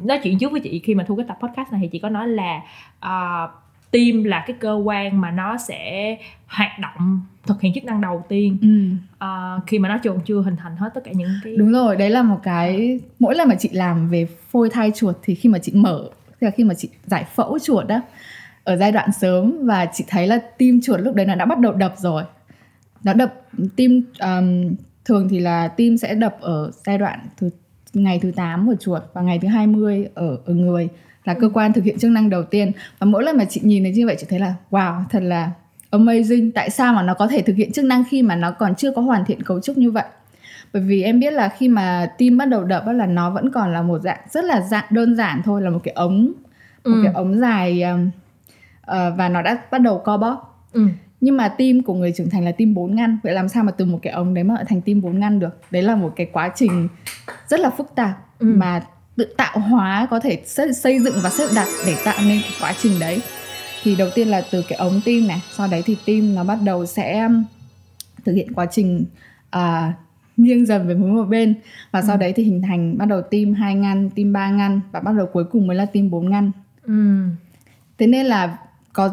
nói chuyện trước với chị khi mà thu cái tập podcast này thì chị có nói là uh, tim là cái cơ quan mà nó sẽ hoạt động thực hiện chức năng đầu tiên ừ. uh, khi mà nó chưa chưa hình thành hết tất cả những cái đúng rồi đấy là một cái mỗi lần mà chị làm về phôi thai chuột thì khi mà chị mở tức là khi mà chị giải phẫu chuột đó ở giai đoạn sớm và chị thấy là tim chuột lúc đấy nó đã bắt đầu đập rồi nó đập tim um, thường thì là tim sẽ đập ở giai đoạn thứ ngày thứ 8 của chuột và ngày thứ 20 ở ở người là cơ quan thực hiện chức năng đầu tiên. Và mỗi lần mà chị nhìn thấy như vậy chị thấy là wow thật là amazing. Tại sao mà nó có thể thực hiện chức năng khi mà nó còn chưa có hoàn thiện cấu trúc như vậy? Bởi vì em biết là khi mà tim bắt đầu đập là nó vẫn còn là một dạng rất là dạng đơn giản thôi là một cái ống một Ừ. cái ống dài ờ, và nó đã bắt đầu co bóp. Ừ. nhưng mà tim của người trưởng thành là tim bốn ngăn vậy làm sao mà từ một cái ống đấy mà thành tim bốn ngăn được đấy là một cái quá trình rất là phức tạp Ừ. mà tự tạo hóa có thể xây dựng và xếp đặt để tạo nên cái quá trình đấy thì đầu tiên là từ cái ống tim này sau đấy thì tim nó bắt đầu sẽ um, thực hiện quá trình à, nghiêng dần về hướng một bên và sau Ừ. đấy thì hình thành bắt đầu tim hai ngăn tim ba ngăn và bắt đầu cuối cùng mới là tim bốn ngăn Ừ. thế nên là có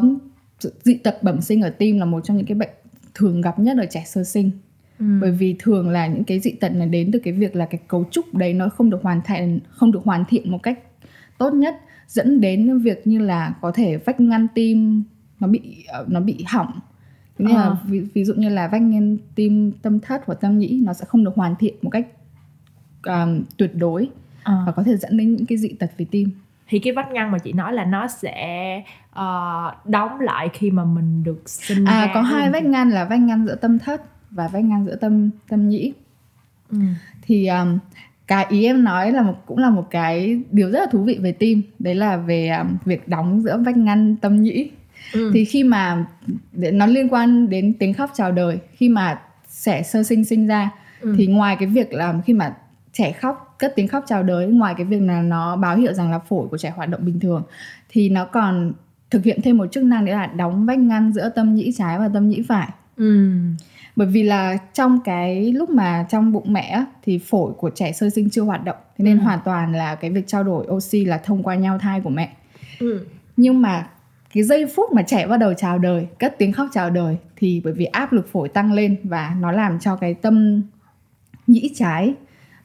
dị tật bẩm sinh ở tim là một trong những cái bệnh thường gặp nhất ở trẻ sơ sinh Ừ. bởi vì thường là những cái dị tật này đến từ cái việc là cái cấu trúc đấy nó không được hoàn thiện không được hoàn thiện một cách tốt nhất dẫn đến việc như là có thể vách ngăn tim nó bị ờ, nó bị hỏng nên Ờ. là ví, ví dụ như là vách ngăn tim tâm thất hoặc tâm nhĩ nó sẽ không được hoàn thiện một cách um, tuyệt đối Ờ. và có thể dẫn đến những cái dị tật về tim thì cái vách ngăn mà chị nói là nó sẽ ờ, đóng lại khi mà mình được sinh à ra có hai vách ngăn là vách ngăn giữa tâm thất và vách ngăn giữa tâm tâm nhĩ ừ. thì um, cái ý em nói là một, cũng là một cái điều rất là thú vị về tim đấy là về um, việc đóng giữa vách ngăn tâm nhĩ Ừ. thì khi mà nó liên quan đến tiếng khóc chào đời khi mà trẻ sơ sinh sinh ra Ừ. thì ngoài cái việc là khi mà trẻ khóc cất tiếng khóc chào đời ngoài cái việc là nó báo hiệu rằng là phổi của trẻ hoạt động bình thường thì nó còn thực hiện thêm một chức năng đấy là đóng vách ngăn giữa tâm nhĩ trái và tâm nhĩ phải Ừ. bởi vì là trong cái lúc mà trong bụng mẹ thì phổi của trẻ sơ sinh chưa hoạt động thế nên Ừ. hoàn toàn là cái việc trao đổi oxy là thông qua nhau thai của mẹ Ừ. nhưng mà cái giây phút mà trẻ bắt đầu chào đời cất tiếng khóc chào đời thì bởi vì áp lực phổi tăng lên và nó làm cho cái tâm nhĩ trái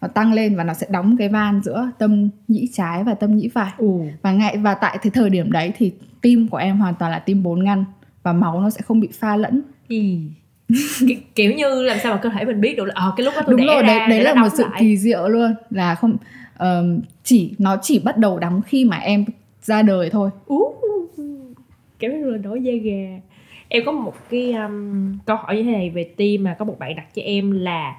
nó tăng lên và nó sẽ đóng cái van giữa tâm nhĩ trái và tâm nhĩ phải Ồ. và ngay và tại cái thời điểm đấy thì tim của em hoàn toàn là tim bốn ngăn và máu nó sẽ không bị pha lẫn. Ki- kiểu như làm sao mà cơ thể mình biết được là ờ cái lúc đó tôi đúng đẻ rồi ra đấy đấy để là một sự lại. kỳ diệu luôn là không ờm, chỉ nó chỉ bắt đầu đóng khi mà em ra đời thôi Ú, cảm thấy là nổi da gà em có một cái um, câu hỏi như thế này về tim mà có một bạn đặt cho em là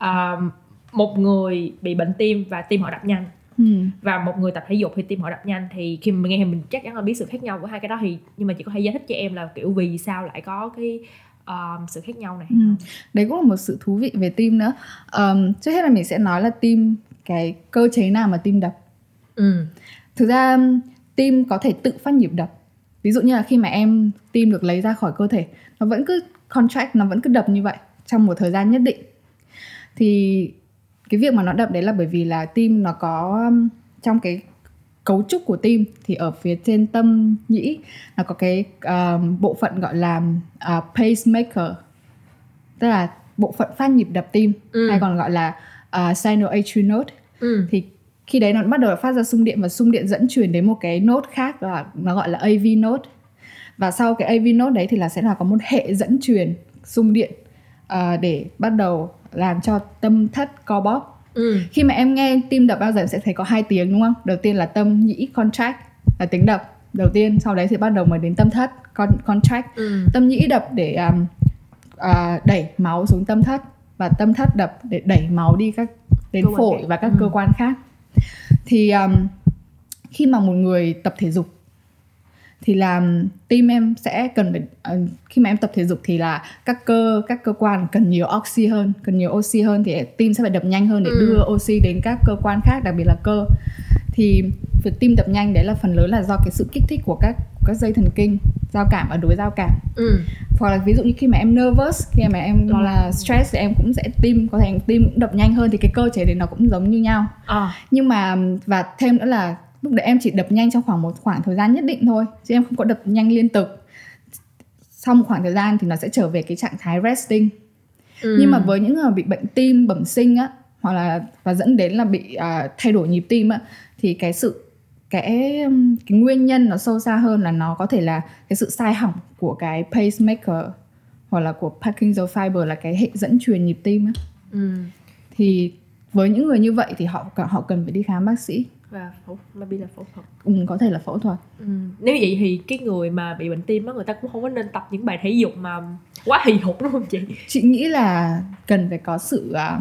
um, một người bị bệnh tim và tim họ đập nhanh. Ừ. và một người tập thể dục thì tim họ đập nhanh. Thì khi mà nghe mình chắc chắn là biết sự khác nhau của hai cái đó thì nhưng mà chị có thể giải thích cho em là kiểu vì sao lại có cái um, sự khác nhau này Ừ. đấy cũng là một sự thú vị về tim nữa. Ờm, trước hết là mình sẽ nói là tim cái cơ chế nào mà tim đập. Ừ. Thực ra tim có thể tự phát nhịp đập. Ví dụ như là khi mà em tim được lấy ra khỏi cơ thể nó vẫn cứ contract nó vẫn cứ đập như vậy trong một thời gian nhất định. Thì cái việc mà nó đập đấy là bởi vì là tim nó có um, trong cái cấu trúc của tim thì ở phía trên tâm nhĩ nó có cái um, bộ phận gọi là uh, pacemaker tức là bộ phận phát nhịp đập tim Ừ. hay còn gọi là uh, sinoatrial node ừ. Thì khi đấy nó bắt đầu phát ra xung điện và xung điện dẫn truyền đến một cái node khác là nó gọi là AV node. Và sau cái AV node đấy thì là sẽ là có một hệ dẫn truyền xung điện ờ, để bắt đầu làm cho tâm thất co bóp ừ. Khi mà em nghe tim đập bao giờ em sẽ thấy có hai tiếng đúng không? Đầu tiên là tâm nhĩ contract là tiếng đập. Đầu tiên sau đấy thì bắt đầu mới đến tâm thất con contract. Ừ. Tâm nhĩ đập để um, à, đẩy máu xuống tâm thất và tâm thất đập để đẩy máu đi các đến Cơ phổi và các Ừ. cơ quan khác. Thì um, khi mà một người tập thể dục thì là tim em sẽ cần phải uh, khi mà em tập thể dục thì là các cơ các cơ quan cần nhiều oxy hơn cần nhiều oxy hơn thì tim sẽ phải đập nhanh hơn để Ừ. đưa oxy đến các cơ quan khác đặc biệt là cơ thì việc tim đập nhanh đấy là phần lớn là do cái sự kích thích của các các dây thần kinh giao cảm và đối giao cảm ừ. hoặc là ví dụ như khi mà em nervous khi mà em Lo là lắng. stress thì em cũng sẽ tim có thể tim cũng đập nhanh hơn thì cái cơ chế đấy nó cũng giống như nhau à. nhưng mà và thêm nữa là lúc đấy em chỉ đập nhanh trong khoảng một khoảng thời gian nhất định thôi chứ em không có đập nhanh liên tục sau một khoảng thời gian thì nó sẽ trở về cái trạng thái resting ừ. nhưng mà với những người bị bệnh tim bẩm sinh á hoặc là và dẫn đến là bị à, thay đổi nhịp tim á thì cái sự cái cái nguyên nhân nó sâu xa hơn là nó có thể là cái sự sai hỏng của cái pacemaker hoặc là của Parkinson fiber là cái hệ dẫn truyền nhịp tim á ừ. thì với những người như vậy thì họ họ cần phải đi khám bác sĩ và phẫu maybe là phẫu thuật ừ, có thể là phẫu thuật ừ. nếu vậy thì cái người mà bị bệnh tim á người ta cũng không có nên tập những bài thể dục mà quá hì hục đúng không chị chị nghĩ là cần phải có sự à,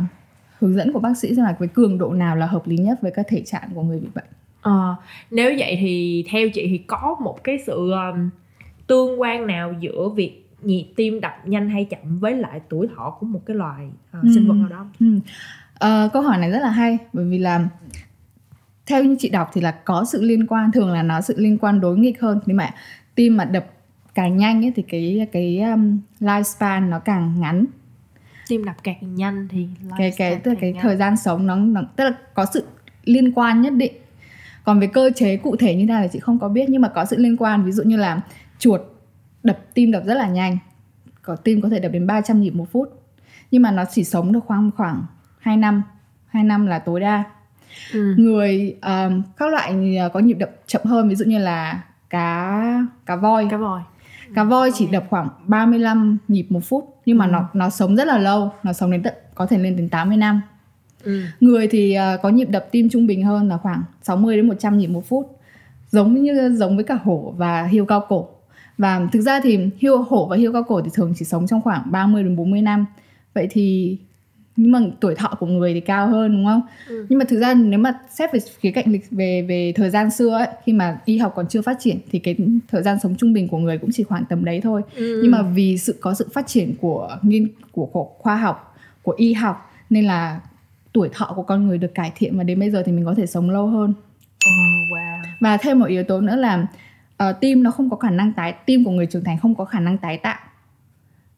hướng dẫn của bác sĩ xem là cái cường độ nào là hợp lý nhất với các thể trạng của người bị bệnh Ờ, nếu vậy thì theo chị thì có một cái sự um, tương quan nào giữa việc nhịp tim đập nhanh hay chậm với lại tuổi thọ của một cái loài uh, sinh vật Ừ. nào đó? Ừ. Ờ, câu hỏi này rất là hay bởi vì là theo như chị đọc thì là có sự liên quan thường là nó sự liên quan đối nghịch hơn. Nhưng mà tim mà đập càng nhanh ấy, thì cái cái um, lifespan nó càng ngắn. Tim đập càng nhanh thì cái cái tức là cái nhanh. thời gian sống nó, nó tức là có sự liên quan nhất định. Còn về cơ chế cụ thể như thế nào thì chị không có biết nhưng mà có sự liên quan. Ví dụ như là chuột đập tim đập rất là nhanh có tim có thể đập đến 300 nhịp một phút. Nhưng mà nó chỉ sống được khoảng khoảng 2 năm 2 năm là tối đa ừ. người um, các loại có nhịp đập chậm hơn ví dụ như là cá cá voi cá voi cá voi chỉ đập khoảng 35 nhịp một phút nhưng mà Ừ. nó nó sống rất là lâu nó sống đến tận có thể lên đến 80 năm ừ. người thì à, có nhịp đập tim trung bình hơn là khoảng 60 đến 100 nhịp một phút giống như giống với cả hổ và hươu cao cổ và thực ra thì hươu hổ và hươu cao cổ thì thường chỉ sống trong khoảng 30 đến 40 năm vậy thì nhưng mà tuổi thọ của người thì cao hơn đúng không? Ừ. Nhưng mà thực ra nếu mà xét về khía cạnh lịch về về thời gian xưa ấy, khi mà y học còn chưa phát triển thì cái thời gian sống trung bình của người cũng chỉ khoảng tầm đấy thôi Ừ. nhưng mà vì sự có sự phát triển của nghiên của, của khoa học của y học nên là tuổi thọ của con người được cải thiện và đến bây giờ thì mình có thể sống lâu hơn oh, wow và thêm một yếu tố nữa là ờ, tim nó không có khả năng tái tim của người trưởng thành không có khả năng tái tạo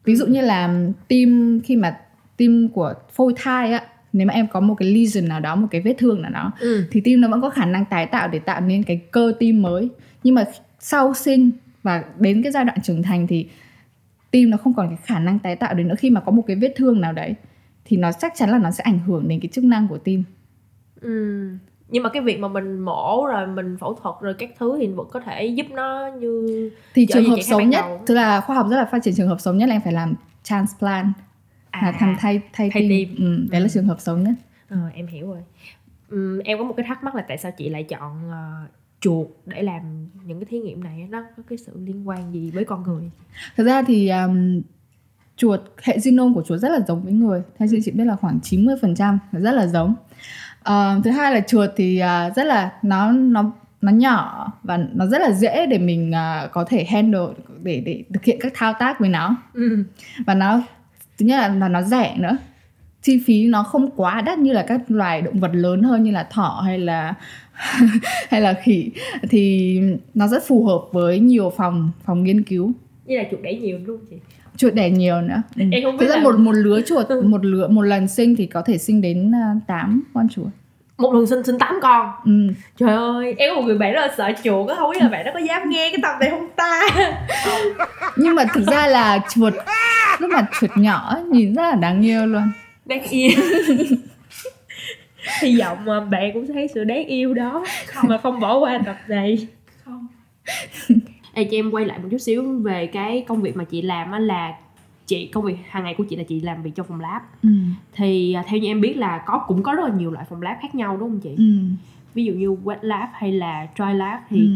ví dụ như là tim khi mà tim của phôi thai á nếu mà em có một cái lesion nào đó một cái vết thương nào đó ừ. thì tim nó vẫn có khả năng tái tạo để tạo nên cái cơ tim mới. Nhưng mà sau sinh và đến cái giai đoạn trưởng thành thì tim nó không còn cái khả năng tái tạo đến nữa. Khi mà có một cái vết thương nào đấy thì nó chắc chắn là nó sẽ ảnh hưởng đến cái chức năng của tim. Ừ. nhưng mà cái việc mà mình mổ rồi mình phẫu thuật rồi các thứ thì vẫn có thể giúp nó như thì trường hợp xấu nhất tức là khoa học rất là phát triển trường hợp xấu nhất là em phải làm transplant là thăm thay thay, À, thay tim, tim. Ừ, đấy là Ừ. trường hợp xấu nhất. Ờ, em hiểu rồi. Ừm, em có một cái thắc mắc là tại sao chị lại chọn ờ, chuột để làm những cái thí nghiệm này nó có cái sự liên quan gì với con người? Thực ra thì um, chuột hệ genome của chuột rất là giống với người. Theo chị chị biết là khoảng 90% là rất là giống. Ờ, thứ hai là chuột thì à, rất là nó nó nó nhỏ và nó rất là dễ để mình à, có thể handle để để thực hiện các thao tác với nó. Ừ. và nó thứ nhất là, là nó rẻ nữa. Chi phí nó không quá đắt như là các loài động vật lớn hơn như là thỏ hay là hay là khỉ. Thì nó rất phù hợp với nhiều phòng phòng nghiên cứu. Với là chuột đẩy nhiều không chị. Chuột đẻ nhiều nữa. Ừ. Em không biết là- một một lứa chuột một lứa một lần sinh thì có thể sinh đến à, 8 con chuột. Một lần sinh sinh 8 con? Ừ. trời ơi em có một người bạn rất là sợ chuột á không biết là bạn đó có dám nghe cái tập này không ta? Nhưng mà thực ra là chuột lúc mà chuột nhỏ nhìn rất là đáng yêu luôn. Đáng yêu. Hy vọng mà bạn cũng thấy sự đáng yêu đó. Mà không bỏ qua tập này. Không. Ê, cho em quay lại một chút xíu về cái công việc mà chị làm á là chị công việc hàng ngày của chị là chị làm việc trong phòng lab. Ừ. thì à, theo như em biết là có cũng có rất là nhiều loại phòng lab khác nhau đúng không chị? Ừ. ví dụ như wet lab hay là dry lab thì Ừ.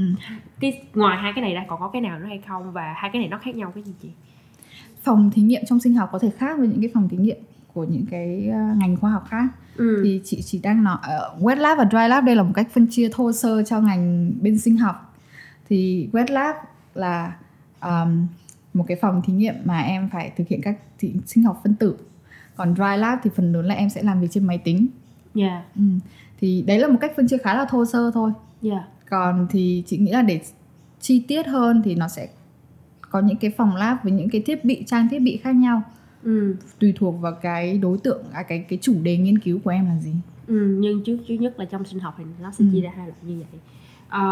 cái ngoài hai cái này ra còn có cái nào nữa hay không? Và hai cái này nó khác nhau cái gì chị phòng thí nghiệm trong sinh học có thể khác với những cái phòng thí nghiệm của những cái ờ, ngành khoa học khác. Ừ. thì chị chỉ đang nói uh, wet lab và dry lab đây là một cách phân chia thô sơ cho ngành bên sinh học. Thì wet lab là um, một cái phòng thí nghiệm mà em phải thực hiện các thí, sinh học phân tử. Còn dry lab thì phần lớn là em sẽ làm việc trên máy tính. Yeah ừ. thì đấy là một cách phân chia khá là thô sơ thôi. Yeah còn thì chị nghĩ là để chi tiết hơn thì nó sẽ có những cái phòng lab với những cái thiết bị trang thiết bị khác nhau ừ. tùy thuộc vào cái đối tượng à, cái cái chủ đề nghiên cứu của em là gì Ừ, nhưng trước trước nhất là trong sinh học thì nó sẽ Ừ. chia ra hai loại như vậy à,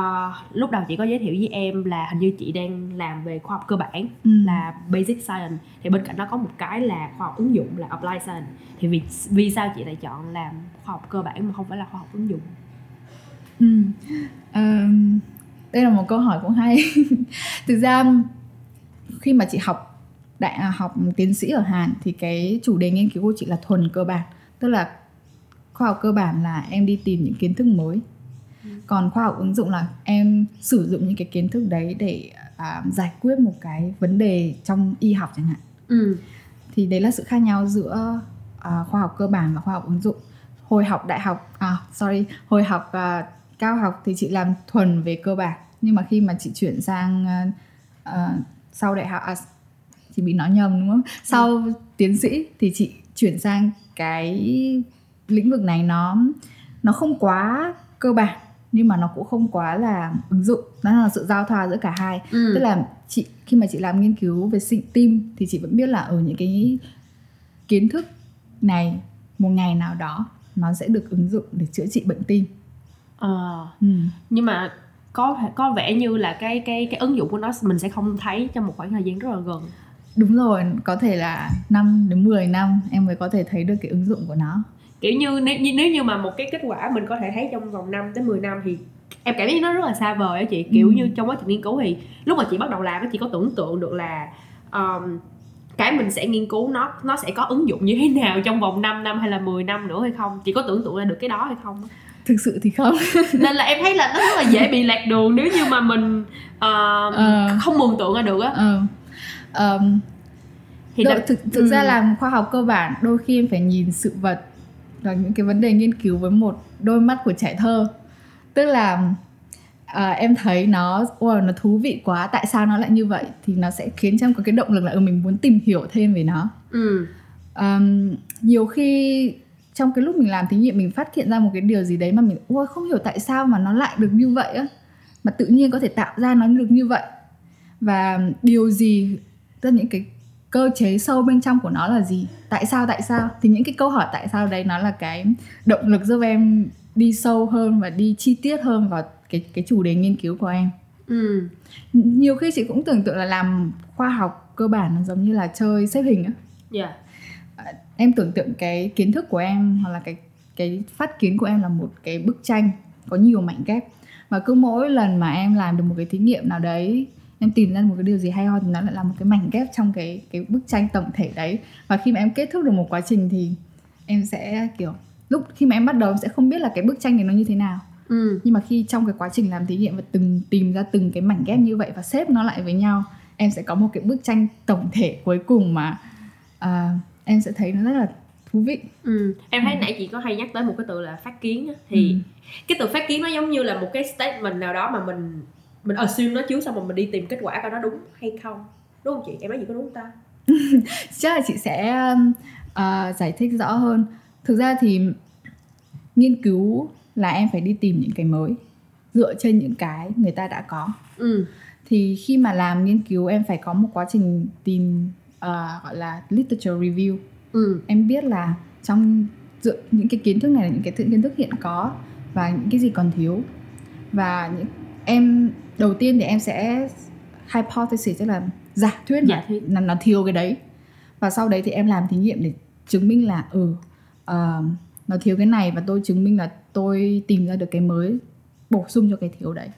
lúc đầu chị có giới thiệu với em là hình như chị đang làm về khoa học cơ bản ừ. là basic science thì bên cạnh đó có một cái là khoa học ứng dụng là applied science thì vì vì sao chị lại chọn làm khoa học cơ bản mà không phải là khoa học ứng dụng Ừ. Ờm, đây là một câu hỏi cũng hay thực ra khi mà chị học đại à, học tiến sĩ ở Hàn thì cái chủ đề nghiên cứu của chị là thuần cơ bản. Tức là khoa học cơ bản là em đi tìm những kiến thức mới. Còn khoa học ứng dụng là em sử dụng những cái kiến thức đấy để à, giải quyết một cái vấn đề trong y học chẳng hạn. Ừ. thì đấy là sự khác nhau giữa à, khoa học cơ bản và khoa học ứng dụng. Hồi học đại học à sorry hồi học à, cao học thì chị làm thuần về cơ bản. Nhưng mà khi mà chị chuyển sang à, à, sau đại học à, chị bị nói nhầm đúng không? Sau tiến sĩ thì chị chuyển sang cái lĩnh vực này nó nó không quá cơ bản nhưng mà nó cũng không quá là ứng dụng. Nó là sự giao thoa giữa cả hai. Ừ. tức là chị khi mà chị làm nghiên cứu về sinh tim thì chị vẫn biết là ở những cái kiến thức này một ngày nào đó nó sẽ được ứng dụng để chữa trị bệnh tim. Ờ, ừ. nhưng mà có có vẻ như là cái cái cái ứng dụng của nó mình sẽ không thấy trong một khoảng thời gian rất là gần. Đúng rồi có thể là 5 đến 10 năm em mới có thể thấy được cái ứng dụng của nó. Kiểu như nếu như nếu như mà một cái kết quả mình có thể thấy trong vòng 5 tới 10 năm thì em cảm thấy nó rất là xa vời á chị. Kiểu Ừ. như trong quá trình nghiên cứu thì lúc mà chị bắt đầu làm á chị có tưởng tượng được là um, cái mình sẽ nghiên cứu nó nó sẽ có ứng dụng như thế nào trong vòng 5 năm hay là 10 năm nữa hay không? Chị có tưởng tượng ra được cái đó hay không thực sự thì không nên là em thấy là nó rất là dễ bị lạc đường nếu như mà mình um, Ờ. không mường tượng ra được á ờ. Ờm, thì Đôi- thực thực ừ. ra làm khoa học cơ bản đôi khi em phải nhìn sự vật và những cái vấn đề nghiên cứu với một đôi mắt của trẻ thơ tức là à, em thấy nó wow, nó thú vị quá tại sao nó lại như vậy thì nó sẽ khiến cho em có cái động lực là ừ, mình muốn tìm hiểu thêm về nó ừ. Ờm, nhiều khi trong cái lúc mình làm thí nghiệm mình phát hiện ra một cái điều gì đấy mà mình ôi không hiểu tại sao mà nó lại được như vậy á. Mà tự nhiên có thể tạo ra nó được như vậy. Và điều gì tức những cái cơ chế sâu bên trong của nó là gì? Tại sao tại sao? Thì những cái câu hỏi tại sao đấy nó là cái động lực giúp em đi sâu hơn và đi chi tiết hơn vào cái cái chủ đề nghiên cứu của em. Ừ. nhiều khi chị cũng tưởng tượng là làm khoa học cơ bản nó giống như là chơi xếp hình á. Yeah. Em tưởng tượng cái kiến thức của em hoặc là cái cái phát kiến của em là một cái bức tranh có nhiều mảnh ghép. Và cứ mỗi lần mà em làm được một cái thí nghiệm nào đấy em tìm ra một cái điều gì hay ho thì nó lại là một cái mảnh ghép trong cái cái bức tranh tổng thể đấy. Và khi mà em kết thúc được một quá trình thì em sẽ kiểu lúc khi mà em bắt đầu em sẽ không biết là cái bức tranh này nó như thế nào. Ừ. nhưng mà khi trong cái quá trình làm thí nghiệm và từng tìm ra từng cái mảnh ghép như vậy và xếp nó lại với nhau em sẽ có một cái bức tranh tổng thể cuối cùng mà à, em sẽ thấy nó rất là thú vị. Ừ. Em thấy nãy chị có hay nhắc tới một cái từ là phát kiến thì Ừ. cái từ phát kiến nó giống như là một cái statement nào đó mà mình mình assume nó trước xong rồi mình đi tìm kết quả coi nó đúng hay không. Đúng không chị? Em nói gì có đúng không ta? Chắc là chị sẽ à, giải thích rõ hơn. Thực ra thì nghiên cứu là em phải đi tìm những cái mới dựa trên những cái người ta đã có. Ừ. Thì khi mà làm nghiên cứu em phải có một quá trình tìm à, gọi là literature review. Ừ. Em biết là trong dựa những cái kiến thức này là những cái kiến thức hiện có và những cái gì còn thiếu. Và những em đầu tiên thì em sẽ hypothesis tức là giả thuyết Giả là, thuyết. là nó thiếu cái đấy. Và sau đấy thì em làm thí nghiệm để chứng minh là ừ ờ, nó thiếu cái này và tôi chứng minh là tôi tìm ra được cái mới bổ sung cho cái thiếu đấy.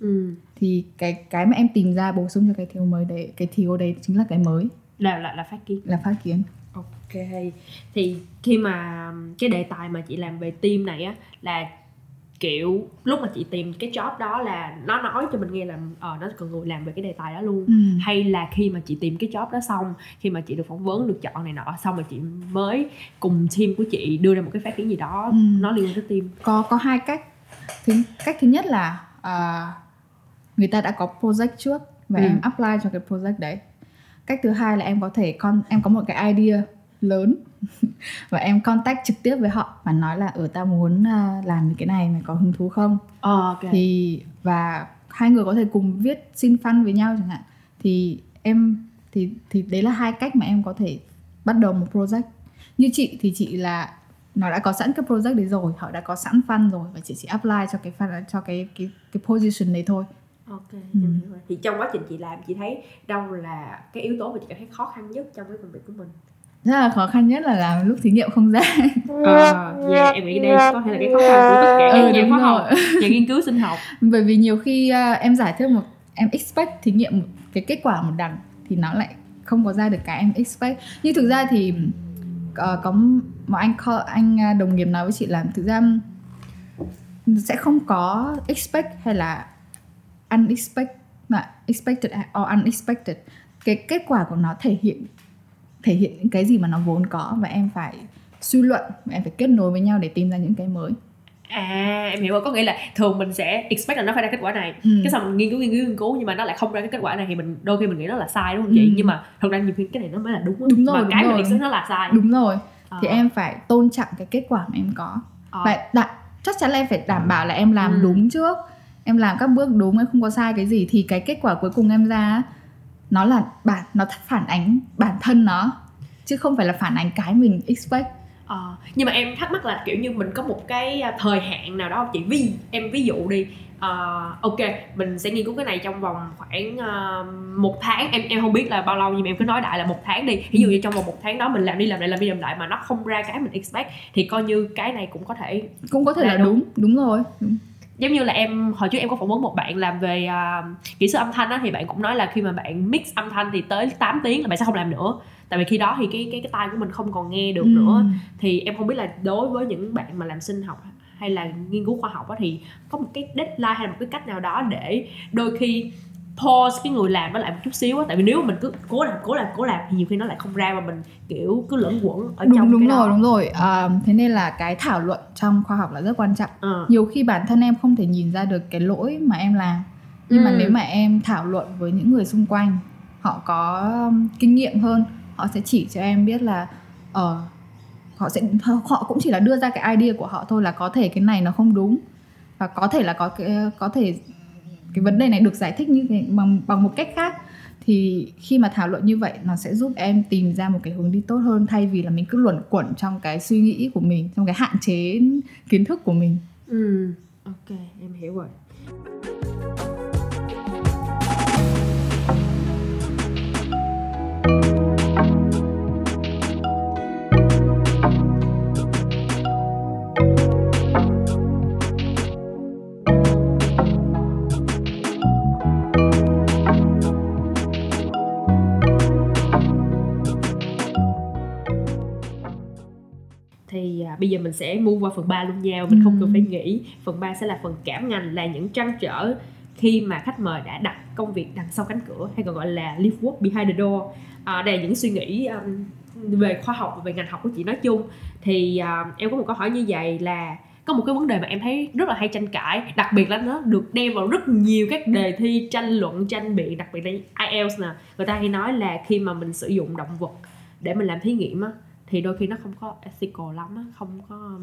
Ừ. Thì cái cái mà em tìm ra bổ sung cho cái thiếu mới đấy cái thiếu đấy chính là cái mới là là là phát kiến. Là phát kiến. Ok. Thì khi mà cái đề tài mà chị làm về team này á là kiểu lúc mà chị tìm cái job đó là nó nói cho mình nghe là ờ nó cần người làm về cái đề tài đó luôn. Ừ. hay là khi mà chị tìm cái job đó xong khi mà chị được phỏng vấn được chọn này nọ xong rồi chị mới cùng team của chị đưa ra một cái phát kiến gì đó Ừ. nó liên quan tới team. Có có hai cách. Thứ, cách thứ nhất là à, người ta đã có project trước và Ừ. em apply cho cái project đấy cách thứ hai là em có thể con em có một cái idea lớn và em contact trực tiếp với họ và nói là ở tao muốn à, làm cái này mày có hứng thú không? Ờ ok. Thì và hai người có thể cùng viết xin fund với nhau chẳng hạn. Thì em thì thì đấy là hai cách mà em có thể bắt đầu một project. Như chị thì chị là nó đã có sẵn cái project đấy rồi họ đã có sẵn fund rồi và chị chỉ apply cho cái fund cho cái cái cái position đấy thôi ok Ừ. em hiểu rồi. thì trong quá trình chị làm chị thấy đâu là cái yếu tố mà chị cảm thấy khó khăn nhất trong cái công việc của mình? Rất là khó khăn nhất là làm lúc thí nghiệm không ra. Ờ yeah, em nghĩ đây có thể là cái khó khăn của tất cả các Ừ, nhà khoa học nhà nghiên cứu sinh học. Bởi vì nhiều khi à, em giải thích một em expect thí nghiệm một cái kết quả một đằng thì nó lại không có ra được cái em expect. Nhưng thực ra thì ờ, có một anh co- anh à, đồng nghiệp nói với chị là thực ra sẽ không có expect hay là unexpected là expected or unexpected cái kết quả của nó thể hiện thể hiện những cái gì mà nó vốn có và em phải suy luận và em phải kết nối với nhau để tìm ra những cái mới à em hiểu rồi có nghĩa là thường mình sẽ expect là nó phải ra kết quả này Ừ. cái xong mình nghiên cứu nghiên cứu nghiên cứu nhưng mà nó lại không ra cái kết quả này thì mình đôi khi mình nghĩ nó là sai đúng không chị Ừ. nhưng mà thật ra nhiều khi cái này nó mới là đúng. Đúng rồi, mà đúng cái rồi. mình expect nó là sai đúng rồi thì Ờ. em phải tôn trọng cái kết quả mà em có Ờ. và đa, chắc chắn là em phải đảm bảo là em làm Ừ. đúng trước em làm các bước đúng em không có sai cái gì. Thì cái kết quả cuối cùng em ra nó là bản nó phản ánh bản thân nó chứ không phải là phản ánh cái mình expect. Ờ, nhưng mà em thắc mắc là kiểu như mình có một cái à, thời hạn nào đó không chị? Ví em ví dụ đi. Ờ, ok mình sẽ nghiên cứu cái này trong vòng khoảng à, một tháng. Em em không biết là bao lâu nhưng mà em cứ nói đại là một tháng đi. Ví dụ như trong vòng một tháng đó mình làm đi làm lại làm đi làm lại mà nó không ra cái mình expect thì coi như cái này cũng có thể cũng có thể Là là đúng. đúng đúng rồi đúng. Giống như là em hồi trước em có phỏng vấn một bạn làm về à, kỹ sư âm thanh á thì bạn cũng nói là khi mà bạn mix âm thanh thì tới 8 tiếng là bạn sẽ không làm nữa tại vì khi đó thì cái cái cái tai của mình không còn nghe được Ừ. nữa thì em không biết là đối với những bạn mà làm sinh học hay là nghiên cứu khoa học á thì có một cái deadline hay là một cái cách nào đó để đôi khi pause cái người làm nó lại một chút xíu á. Tại vì nếu mà mình cứ cố làm cố làm cố làm thì nhiều khi nó lại không ra mà mình kiểu cứ lẫn quẩn ở trong đúng đúng cái rồi đó đúng rồi. À, thế nên là cái thảo luận trong khoa học là rất quan trọng. Ờ. nhiều khi bản thân em không thể nhìn ra được cái lỗi mà em làm. Nhưng mà Ừ. nếu mà em thảo luận với những người xung quanh họ có um, kinh nghiệm hơn họ sẽ chỉ cho em biết là ờ họ sẽ họ cũng chỉ là đưa ra cái idea của họ thôi là có thể cái này nó không đúng. Và có thể là có cái có thể cái vấn đề này được giải thích như thế, bằng bằng một cách khác, thì khi mà thảo luận như vậy, nó sẽ giúp em tìm ra một cái hướng đi tốt hơn, thay vì là mình cứ luẩn quẩn trong cái suy nghĩ của mình, trong cái hạn chế kiến thức của mình. Ừ ok, em hiểu rồi. À, bây giờ mình sẽ move qua phần 3 luôn nha mình không Ừ. cần phải nghĩ. Phần 3 sẽ là phần cảm ngành là những trăn trở khi mà khách mời đã đặt công việc đằng sau cánh cửa hay còn gọi là leave work behind the door. À, đây là những suy nghĩ um, về khoa học và về ngành học của chị nói chung. Thì à, em có một câu hỏi như vậy là có một cái vấn đề mà em thấy rất là hay tranh cãi đặc biệt là nó được đem vào rất nhiều các đề thi tranh luận tranh biện đặc biệt là IELTS nè. Người ta hay nói là khi mà mình sử dụng động vật để mình làm thí nghiệm á thì đôi khi nó không có ethical lắm á không có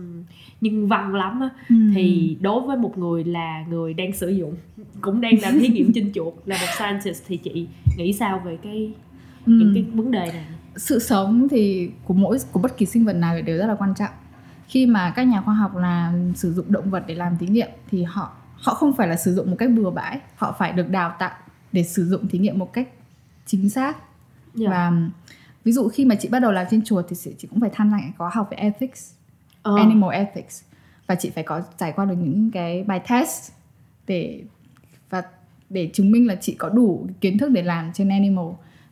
nhân văn lắm á. Thì đối với một người là người đang sử dụng cũng đang làm thí nghiệm trên chuột là một scientist thì chị nghĩ sao về cái Ừm. những cái vấn đề này? Sự sống thì của mỗi của bất kỳ sinh vật nào đều rất là quan trọng. Khi mà các nhà khoa học là sử dụng động vật để làm thí nghiệm thì họ họ không phải là sử dụng một cách bừa bãi họ phải được đào tạo để sử dụng thí nghiệm một cách chính xác. Dạ. và ví dụ khi mà chị bắt đầu làm trên chuột thì chị cũng phải tham gia có học về ethics Ờ. animal ethics. Và chị phải có trải qua được những cái bài test để và để chứng minh là chị có đủ kiến thức để làm trên animal.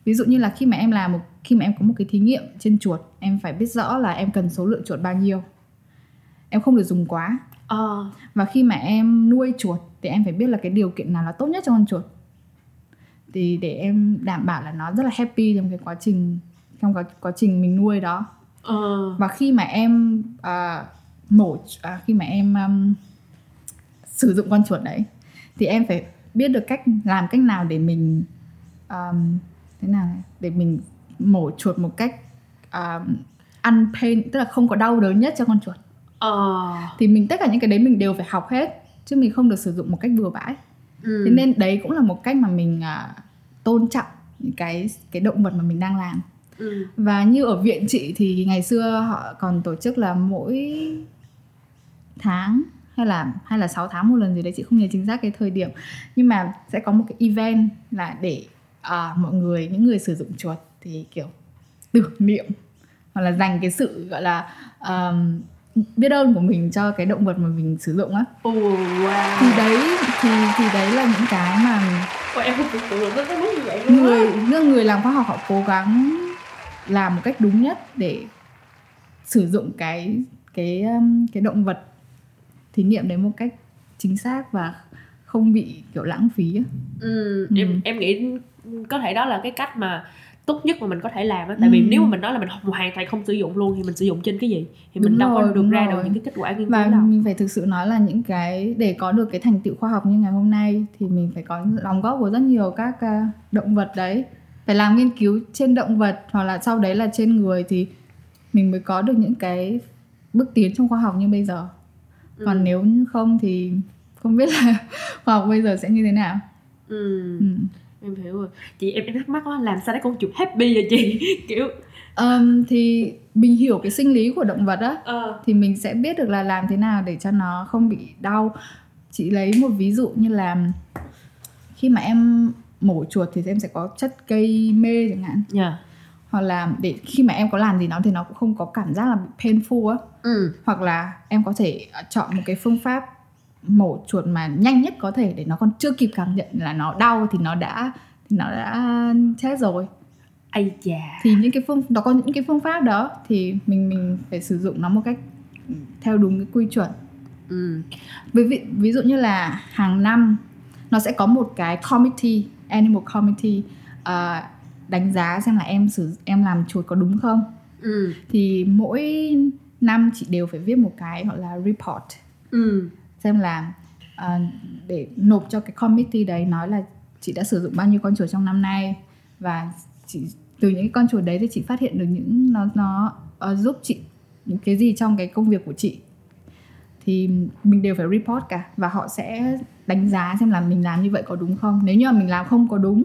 Ví dụ như là khi mà em làm một khi mà em có một cái thí nghiệm trên chuột em phải biết rõ là em cần số lượng chuột bao nhiêu. Em không được dùng quá. Ờ. Và khi mà em nuôi chuột thì em phải biết là cái điều kiện nào là tốt nhất cho con chuột. Thì để em đảm bảo là nó rất là happy trong cái quá trình trong quá, quá trình mình nuôi đó. Ờ. Và khi mà em à, mổ à, khi mà em um, sử dụng con chuột đấy thì em phải biết được cách làm cách nào để mình um, thế nào này? để mình mổ chuột một cách um, unpain tức là không có đau đớn nhất cho con chuột. Ờ. Thì mình tất cả những cái đấy mình đều phải học hết chứ mình không được sử dụng một cách bừa bãi. Ừ. thế nên đấy cũng là một cách mà mình à, tôn trọng những cái cái động vật mà mình đang làm ừ. và như ở viện chị thì ngày xưa họ còn tổ chức là mỗi tháng hay là hay là 6 tháng một lần gì đấy chị không nhớ chính xác cái thời điểm nhưng mà sẽ có một cái event là để à, mọi người những người sử dụng chuột thì kiểu tưởng niệm hoặc là dành cái sự gọi là um, biết ơn của mình cho cái động vật mà mình sử dụng á Ồ, wow thì đấy thì thì đấy là những cái mà Ôi, em không tưởng tượng được nó tới mức như vậy luôn á. người người làm khoa học họ cố gắng làm một cách đúng nhất để sử dụng cái cái um, cái động vật thí nghiệm đấy một cách chính xác và không bị kiểu lãng phí ừ, Ừ. em em nghĩ có thể đó là cái cách mà tốt nhất mà mình có thể làm á tại Ừ. vì nếu mà mình nói là mình hoàn toàn không sử dụng luôn thì mình sử dụng trên cái gì thì mình Đúng đâu có rồi, được đúng ra rồi. được những cái kết quả nghiên cứu đâu mình phải thực sự nói là những cái để có được cái thành tựu khoa học như ngày hôm nay thì mình phải có đóng góp của rất nhiều các à, động vật đấy phải làm nghiên cứu trên động vật hoặc là sau đấy là trên người thì mình mới có được những cái bước tiến trong khoa học như bây giờ Ừ. còn nếu không thì không biết là khoa học bây giờ sẽ như thế nào ừ. ừ. em hiểu rồi chị em em thắc mắc đó làm sao để con chuột happy vậy chị kiểu Ờm, thì mình hiểu cái sinh lý của động vật á ờ thì mình sẽ biết được là làm thế nào để cho nó không bị đau chị lấy một ví dụ như là khi mà em mổ chuột thì em sẽ có chất gây mê chẳng hạn. Dạ. Hoặc là để khi mà em có làm gì nó thì nó cũng không có cảm giác là bị painful á. Ừ. Hoặc là em có thể ờ, chọn một cái phương pháp mổ chuột mà nhanh nhất có thể để nó còn chưa kịp cảm nhận là nó đau thì nó đã thì nó đã chết rồi. Ây chà. Thì những cái phương nó có những cái phương pháp đó thì mình mình phải sử dụng nó một cách theo đúng cái quy chuẩn. Ừ. Ví, ví, ví dụ như là hàng năm nó sẽ có một cái committee animal committee à, đánh giá xem là em sử em làm chuột có đúng không? Ừ. Thì mỗi năm chị đều phải viết một cái gọi là report. Ừ. Xem là à, để nộp cho cái committee đấy nói là chị đã sử dụng bao nhiêu con chuột trong năm nay. Và chị từ những cái con chuột đấy thì chị phát hiện được những nó nó ờ, giúp chị những cái gì trong cái công việc của chị. Thì mình đều phải report cả và họ sẽ đánh giá xem là mình làm như vậy có đúng không? Nếu như mà mình làm không có đúng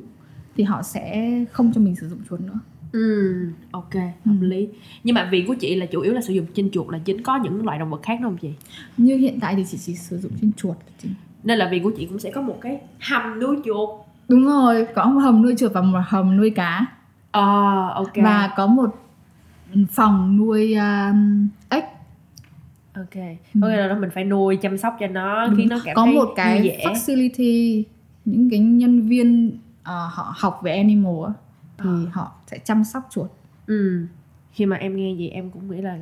thì họ sẽ không cho mình sử dụng chuột nữa. Ừ ok hợp lý. Nhưng mà viện của chị là chủ yếu là sử dụng trên chuột là chính có những loại động vật khác không chị? Như hiện tại thì chị chỉ sử dụng trên chuột chị. Nên là viện của chị cũng sẽ có một cái hầm nuôi chuột. Đúng rồi có một hầm nuôi chuột và một hầm nuôi cá. Ờ ok. Và có một phòng nuôi um, ếch ok có nghĩa là đó mình phải nuôi chăm sóc cho nó Đúng. khiến nó cảm có thấy một cái vẻ facility những cái nhân viên ờ, họ học về animal á, thì Ờ. họ sẽ chăm sóc chuột ừ khi mà em nghe gì em cũng nghĩ là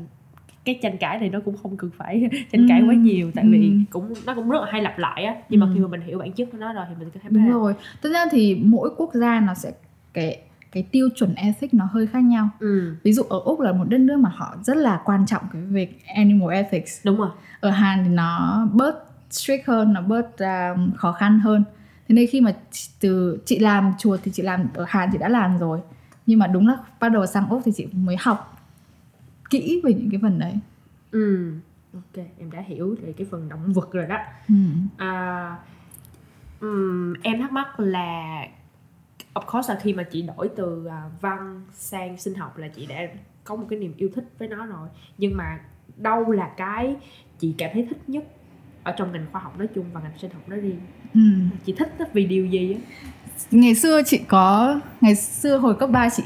cái tranh cãi này nó cũng không cần phải tranh cãi quá Ừ. nhiều tại vì Ừ. cũng nó cũng rất là hay lặp lại á nhưng mà Ừ. khi mà mình hiểu bản chất của nó rồi thì mình có thể đúng rồi thực ra thì mỗi quốc gia nó sẽ cái cái tiêu chuẩn ethic nó hơi khác nhau. Ừ. Ví dụ ở úc là một đất nước mà họ rất là quan trọng cái việc animal ethics. Đúng rồi. Ở Hàn thì nó bớt strict hơn nó bớt um, khó khăn hơn. Thế nên khi mà từ chị làm chuột thì chị làm ở Hàn chị đã làm rồi. Nhưng mà đúng là bắt đầu sang úc thì chị mới học kỹ về những cái phần đấy. Ừ. Ok em đã hiểu về cái phần động vật rồi đó. Ừ. à, ừm, em thắc mắc là of course là khi mà chị đổi từ à, văn sang sinh học là chị đã có một cái niềm yêu thích với nó rồi. Nhưng mà đâu là cái chị cảm thấy thích nhất ở trong ngành khoa học nói chung và ngành sinh học nói riêng? Ừ. chị thích vì điều gì á? Ngày xưa chị có ngày xưa hồi cấp 3 chị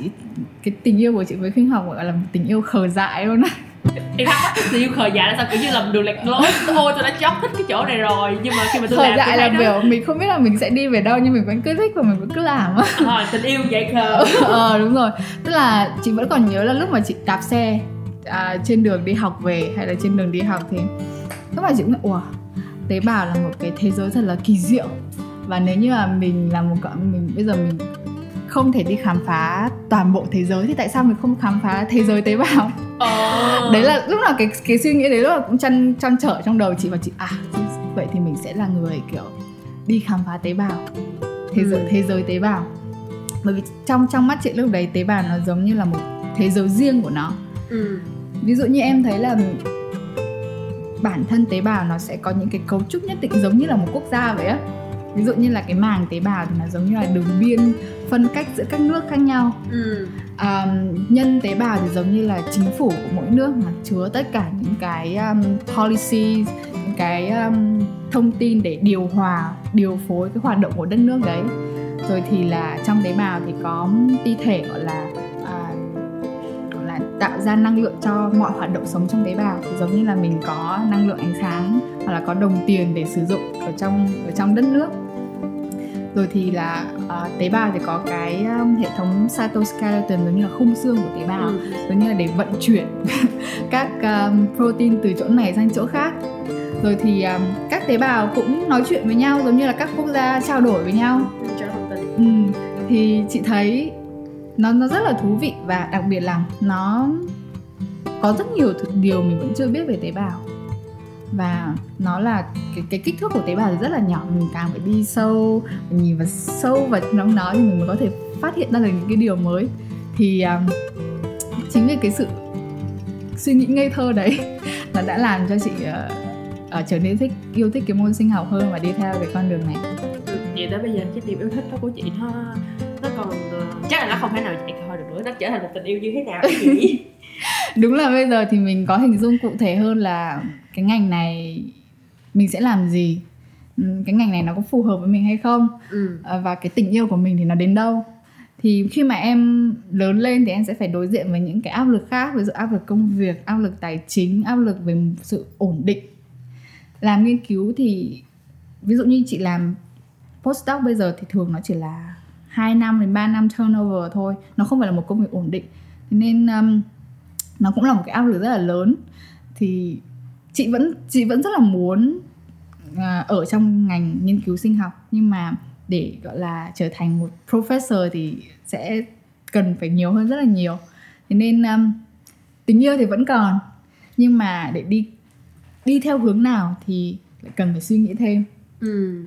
cái tình yêu của chị với sinh học gọi là một tình yêu khờ dại luôn á em thắc mắc yêu khờ dại là sao kiểu như làm đường lẹt lối. Thôi tôi đã chót thích cái chỗ này rồi. Nhưng mà khi mà tôi khờ làm dại là nó kiểu mình không biết là mình sẽ đi về đâu nhưng mình vẫn cứ thích và mình vẫn cứ làm. Á à, tình yêu dại khờ. Ờ đúng rồi. Tức là chị vẫn còn nhớ là lúc mà chị đạp xe à, trên đường đi học về hay là trên đường đi học thì lúc mà chị cũng ủa tế bào là một cái thế giới thật là kỳ diệu. Và nếu như là mình là một cậu mình bây giờ mình không thể đi khám phá toàn bộ thế giới thì tại sao mình không khám phá thế giới tế bào ờ. đấy là lúc nào cái cái suy nghĩ đấy lúc nào cũng chăn chăn trở trong đầu chị và chị à vậy thì mình sẽ là người kiểu đi khám phá tế bào thế giới Ừ. thế giới tế bào bởi vì trong trong mắt chị lúc đấy tế bào nó giống như là một thế giới riêng của nó ừ. ví dụ như em thấy là bản thân tế bào nó sẽ có những cái cấu trúc nhất định giống như là một quốc gia vậy á ví dụ như là cái màng tế bào thì nó giống như là đường biên phân cách giữa các nước khác nhau. Ừ. um, nhân tế bào thì giống như là chính phủ của mỗi nước mà chứa tất cả những cái um, policy những cái um, thông tin để điều hòa điều phối cái hoạt động của đất nước đấy. Rồi thì là trong tế bào thì có ti thể gọi là à, gọi là tạo ra năng lượng cho mọi hoạt động sống trong tế bào. Thì giống như là mình có năng lượng ánh sáng hoặc là có đồng tiền để sử dụng ở trong ở trong đất nước rồi thì là à, tế bào thì có cái um, hệ thống cytoskeleton giống như là khung xương của tế bào Ừ. giống như là để vận chuyển các um, protein từ chỗ này sang chỗ khác. Rồi thì um, các tế bào cũng nói chuyện với nhau giống như là các quốc gia trao đổi với nhau. Tin. Ừ, thì chị thấy nó nó rất là thú vị và đặc biệt là nó có rất nhiều điều mình vẫn chưa biết về tế bào và nó là cái cái kích thước của tế bào rất là nhỏ mình càng phải đi sâu mình nhìn vào sâu vào trong nó thì mình mới có thể phát hiện ra được những cái điều mới thì um, chính vì cái sự suy nghĩ ngây thơ đấy nó đã làm cho chị uh, uh, trở nên thích yêu thích cái môn sinh học hơn và đi theo cái con đường này ừ. vậy tới bây giờ cái niềm yêu thích đó của chị nó nó còn ờ, chắc là nó không thể nào chạy thôi được nữa nó trở thành một tình yêu như thế nào chị đúng là bây giờ thì mình có hình dung cụ thể hơn là cái ngành này mình sẽ làm gì. Ừ, cái ngành này nó có phù hợp với mình hay không? Ừ. À, và cái tình yêu của mình thì nó đến đâu? Thì khi mà em lớn lên thì em sẽ phải đối diện với những cái áp lực khác ví dụ áp lực công việc áp lực tài chính áp lực về sự ổn định. Làm nghiên cứu thì ví dụ như chị làm postdoc bây giờ thì thường nó chỉ là 2 năm đến 3 năm turnover thôi. Nó không phải là một công việc ổn định. Nên um, nó cũng là một cái áp lực rất là lớn. Thì chị vẫn chị vẫn rất là muốn à, ở trong ngành nghiên cứu sinh học. Nhưng mà để gọi là trở thành một professor thì sẽ cần phải nhiều hơn rất là nhiều. Thế nên um, tình yêu thì vẫn còn. Nhưng mà để đi đi theo hướng nào thì lại cần phải suy nghĩ thêm. Ừ.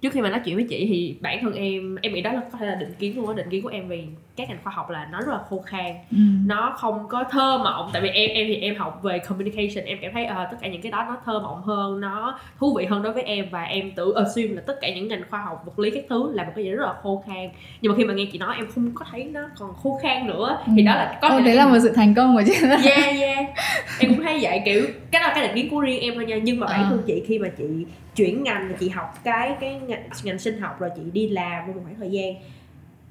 Trước khi mà nói chuyện với chị thì bản thân em em nghĩ đó là có thể là định kiến luôn á định kiến của em về các ngành khoa học là nó rất là khô khan. Ừ. nó không có thơ mộng tại vì em em thì em học về communication em cảm thấy ờ, tất cả những cái đó nó thơ mộng hơn nó thú vị hơn đối với em và em tự assume là tất cả những ngành khoa học vật lý các thứ là một cái gì rất là khô khan. Nhưng mà khi mà nghe chị nói em không có thấy nó còn khô khan nữa thì đó là có Ô, đấy là một sự thành công của chị. Yeah yeah. Em cũng thấy vậy kiểu cái đó là cái định kiến của riêng em thôi nha. Nhưng mà bản À. thân chị khi mà chị chuyển ngành chị học cái cái ngành, ngành sinh học rồi chị đi làm một khoảng thời gian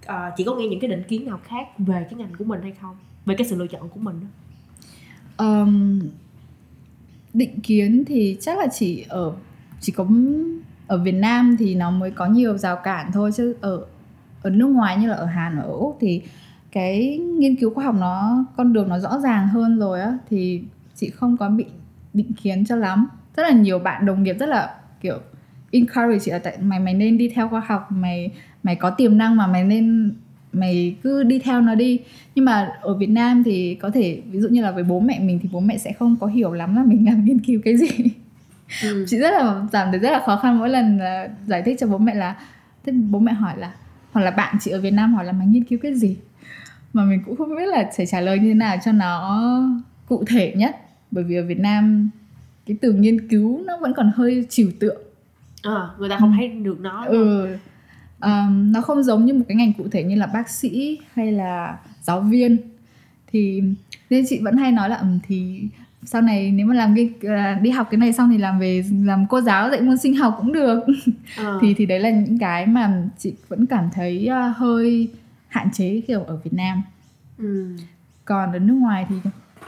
uh, chị có nghe những cái định kiến nào khác về cái ngành của mình hay không về cái sự lựa chọn của mình đó. um, định kiến thì chắc là chỉ ở chỉ có ở Việt Nam thì nó mới có nhiều rào cản thôi chứ ở ở nước ngoài như là ở Hàn và ở Úc thì cái nghiên cứu khoa học nó con đường nó rõ ràng hơn rồi á thì chị không có bị định kiến cho lắm rất là nhiều bạn đồng nghiệp rất là kiểu encourage chị là tại mày mày nên đi theo khoa học mày mày có tiềm năng mà mày nên mày cứ đi theo nó đi. Nhưng mà ở Việt Nam thì có thể ví dụ như là với bố mẹ mình thì bố mẹ sẽ không có hiểu lắm là mình làm nghiên cứu cái gì. Ừ. chị rất là cảm thấy rất là khó khăn mỗi lần là giải thích cho bố mẹ là thế bố mẹ hỏi là hoặc là bạn chị ở Việt Nam hỏi là mày nghiên cứu cái gì? Mà mình cũng không biết là phải trả lời như thế nào cho nó cụ thể nhất. Bởi vì ở Việt Nam cái từ nghiên cứu nó vẫn còn hơi trừu tượng Ờ, người ta không thấy được nó ừ. Ờm, nó không giống như một cái ngành cụ thể như là bác sĩ hay là giáo viên. Thì nên chị vẫn hay nói là thì sau này nếu mà làm cái à, đi học cái này xong thì làm về làm cô giáo dạy môn sinh học cũng được. Ờ. thì thì đấy là những cái mà chị vẫn cảm thấy à, hơi hạn chế kiểu ở Việt Nam. Ừ. còn ở nước ngoài thì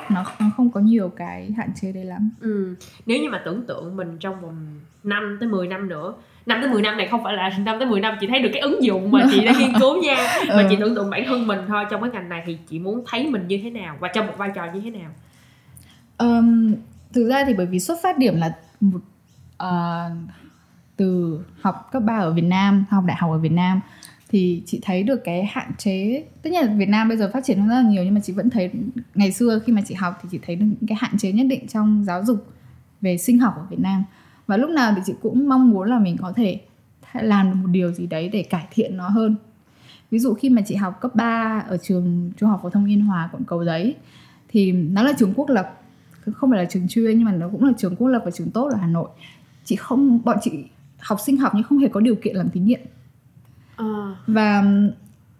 nó, không có nhiều cái hạn chế đấy lắm Ừ. Nếu như mà tưởng tượng mình trong vòng 5 tới 10 năm nữa 5 tới 10 năm này không phải là 5 tới 10 năm chị thấy được cái ứng dụng mà chị đã nghiên cứu nha Mà Ừ. chị tưởng tượng bản thân mình thôi trong cái ngành này thì chị muốn thấy mình như thế nào và trong một vai trò như thế nào Ờm, thực ra thì bởi vì xuất phát điểm là một uh, từ học cấp 3 ở Việt Nam học đại học ở Việt Nam thì chị thấy được cái hạn chế, tất nhiên là Việt Nam bây giờ phát triển rất là nhiều, nhưng mà chị vẫn thấy ngày xưa khi mà chị học thì chị thấy được những cái hạn chế nhất định trong giáo dục về sinh học ở Việt Nam. Và lúc nào thì chị cũng mong muốn là mình có thể làm được một điều gì đấy để cải thiện nó hơn. Ví dụ khi mà chị học cấp 3 ở trường trung học phổ thông Yên Hòa, quận Cầu Giấy, thì nó là trường quốc lập. Không phải là trường chuyên, nhưng mà nó cũng là trường quốc lập và trường tốt ở Hà Nội. Chị không, bọn chị học sinh học nhưng không hề có điều kiện làm thí nghiệm à. và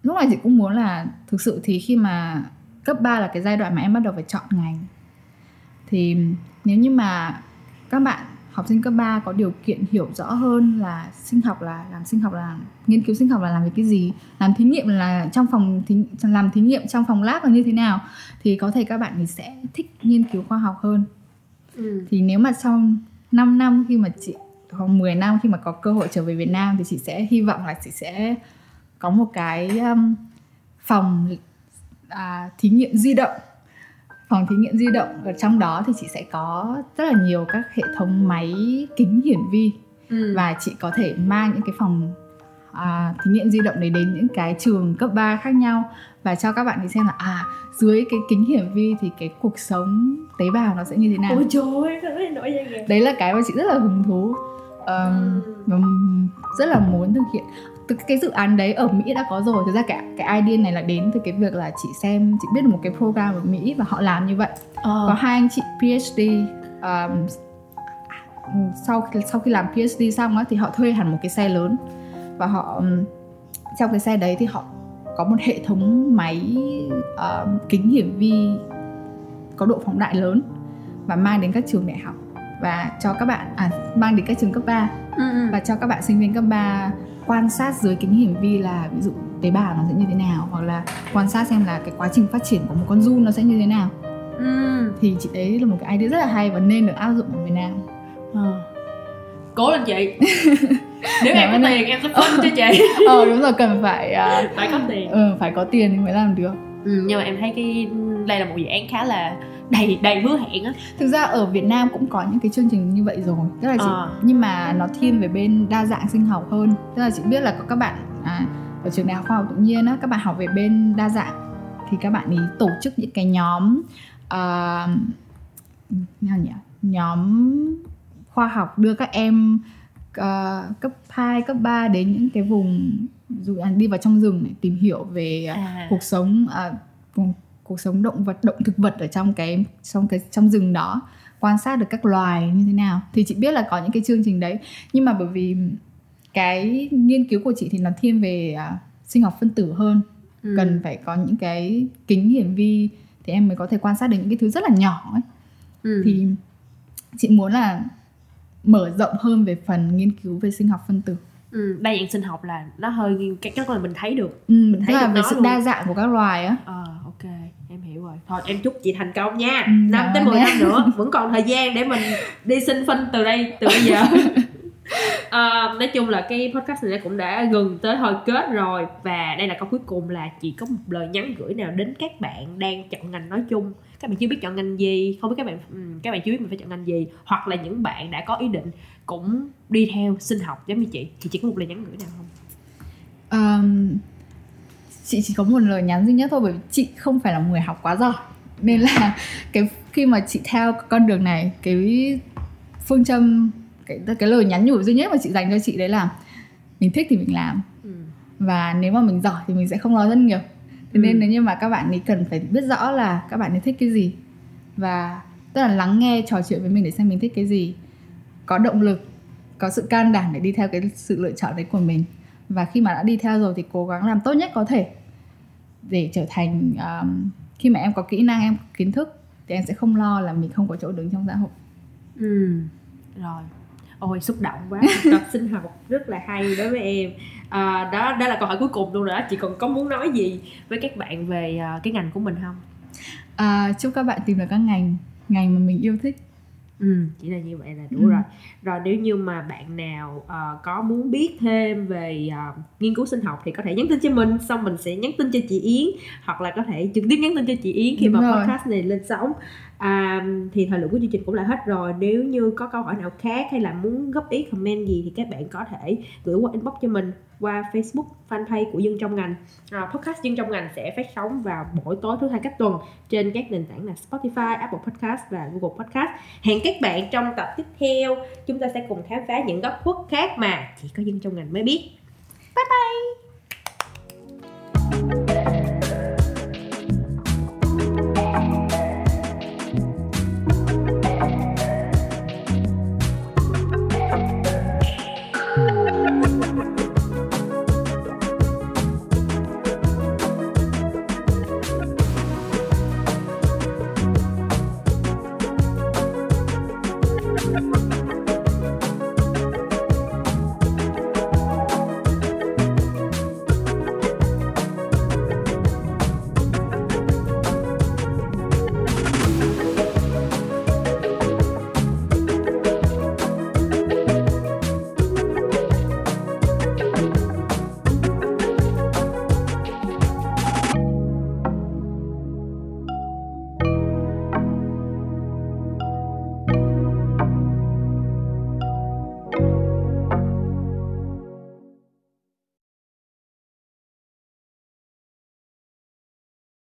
lúc này chị cũng muốn là thực sự thì khi mà cấp 3 là cái giai đoạn mà em bắt đầu phải chọn ngành thì nếu như mà các bạn học sinh cấp 3 có điều kiện hiểu rõ hơn là sinh học là làm sinh học là nghiên cứu sinh học là làm về cái gì làm thí nghiệm là trong phòng thí, làm thí nghiệm trong phòng lab là như thế nào thì có thể các bạn thì sẽ thích nghiên cứu khoa học hơn ừ. thì nếu mà sau 5 năm khi mà chị hoặc 10 năm khi mà có cơ hội trở về Việt Nam thì chị sẽ hy vọng là chị sẽ có một cái um, phòng à, thí nghiệm di động. Phòng thí nghiệm di động ở trong đó thì chị sẽ có rất là nhiều các hệ thống máy kính hiển vi. Ừ. và chị có thể mang những cái phòng à, thí nghiệm di động đấy đến những cái trường cấp 3 khác nhau và cho các bạn đi xem là à dưới cái kính hiển vi thì cái cuộc sống tế bào nó sẽ như thế nào. Ôi trời ơi nổi đấy là cái mà chị rất là hứng thú um, rất là muốn thực hiện. Từ cái dự án đấy ở Mỹ đã có rồi thực ra cái cái idea này là đến từ cái việc là chị xem chị biết được một cái program ở Mỹ và họ làm như vậy. Oh. có hai anh chị PhD um, sau sau khi làm PhD xong á thì họ thuê hẳn một cái xe lớn. Và họ trong cái xe đấy thì họ có một hệ thống máy uh, kính hiển vi có độ phóng đại lớn và mang đến các trường đại học và cho các bạn à mang đến các trường cấp 3 ừ, ừ. và cho các bạn sinh viên cấp 3 quan sát dưới kính hiển vi là ví dụ tế bào nó sẽ như thế nào hoặc là quan sát xem là cái quá trình phát triển của một con giun nó sẽ như thế nào. Ừ. thì chị thấy là một cái idea rất là hay và nên được áp dụng ở Việt Nam. À. cố lên chị. Nếu em có tiền em sẽ phân cho chị. Ờ đúng rồi cần phải uh, phải có tiền. ừ, phải có tiền thì mới làm được ừ, nhưng mà em thấy cái đây là một dự án khá là đầy đầy hứa hẹn á. Thực ra ở Việt Nam cũng có những cái chương trình như vậy rồi. Tức là chị à. nhưng mà nó thiên về bên đa dạng sinh học hơn. Tức là chị biết là có các bạn à, ở trường đại học khoa học tự nhiên á các bạn học về bên đa dạng thì các bạn ý tổ chức những cái nhóm uh, nhỉ? Nhóm khoa học đưa các em uh, cấp 2, cấp 3 đến những cái vùng dù đi vào trong rừng để tìm hiểu về à. cuộc sống uh, cuộc sống động vật động thực vật ở trong cái trong cái trong rừng đó quan sát được các loài như thế nào thì chị biết là có những cái chương trình đấy nhưng mà bởi vì cái nghiên cứu của chị thì nó thiên về uh, sinh học phân tử hơn ừ. cần phải có những cái kính hiển vi thì em mới có thể quan sát được những cái thứ rất là nhỏ ấy ừ. thì chị muốn là mở rộng hơn về phần nghiên cứu về sinh học phân tử ừ, đa dạng sinh học là nó hơi cái cái là mình thấy được. Ừ, mình thấy là về sự luôn. đa dạng của các loài á. À, ok em hiểu rồi. Thôi em chúc chị thành công nha. Ừ, năm tới 10 năm nữa vẫn còn thời gian để mình đi sinh phân từ đây từ bây giờ. À, nói chung là cái podcast này cũng đã gần tới hồi kết rồi và đây là câu cuối cùng là chị có một lời nhắn gửi nào đến các bạn đang chọn ngành nói chung. Các bạn chưa biết chọn ngành gì không biết các bạn các bạn chưa biết mình phải chọn ngành gì hoặc là những bạn đã có ý định cũng đi theo sinh học giống như chị. Thì chị có một lời nhắn gửi nào không? Um, chị chỉ có một lời nhắn duy nhất thôi bởi vì chị không phải là người học quá giỏi. Nên là cái khi mà chị theo con đường này cái phương châm cái cái lời nhắn nhủ duy nhất mà chị dành cho chị đấy là mình thích thì mình làm. Ừ. và nếu mà mình giỏi thì mình sẽ không lo rất nhiều thế ừ. nên nếu như mà các bạn ấy cần phải biết rõ là các bạn ấy thích cái gì và tức là lắng nghe trò chuyện với mình để xem mình thích cái gì có động lực có sự can đảm để đi theo cái sự lựa chọn đấy của mình. Và khi mà đã đi theo rồi thì cố gắng làm tốt nhất có thể để trở thành um, khi mà em có kỹ năng em có kiến thức thì em sẽ không lo là mình không có chỗ đứng trong xã hội. Ừ rồi. Ôi xúc động quá. Tập sinh học rất là hay đối với em. À, đó đó là câu hỏi cuối cùng luôn rồi đó. Chị còn có muốn nói gì với các bạn về uh, cái ngành của mình không? À, chúc các bạn tìm được các ngành ngành mà mình yêu thích Ừ, chỉ là như vậy là đủ ừ. rồi. Rồi nếu như mà bạn nào uh, có muốn biết thêm về uh, nghiên cứu sinh học thì có thể nhắn tin cho mình, xong mình sẽ nhắn tin cho chị Yến hoặc là có thể trực tiếp nhắn tin cho chị Yến khi Đúng mà rồi. podcast này lên sóng. à, thì thời lượng của chương trình cũng là hết rồi nếu như có câu hỏi nào khác hay là muốn góp ý comment gì thì các bạn có thể gửi qua inbox cho mình qua Facebook fanpage của dân trong ngành. À, podcast dân trong ngành sẽ phát sóng vào mỗi tối thứ hai cách tuần trên các nền tảng là Spotify, Apple Podcast và Google Podcast. Hẹn các bạn trong tập tiếp theo. Chúng ta sẽ cùng khám phá những góc khuất khác mà chỉ có dân trong ngành mới biết. Bye bye!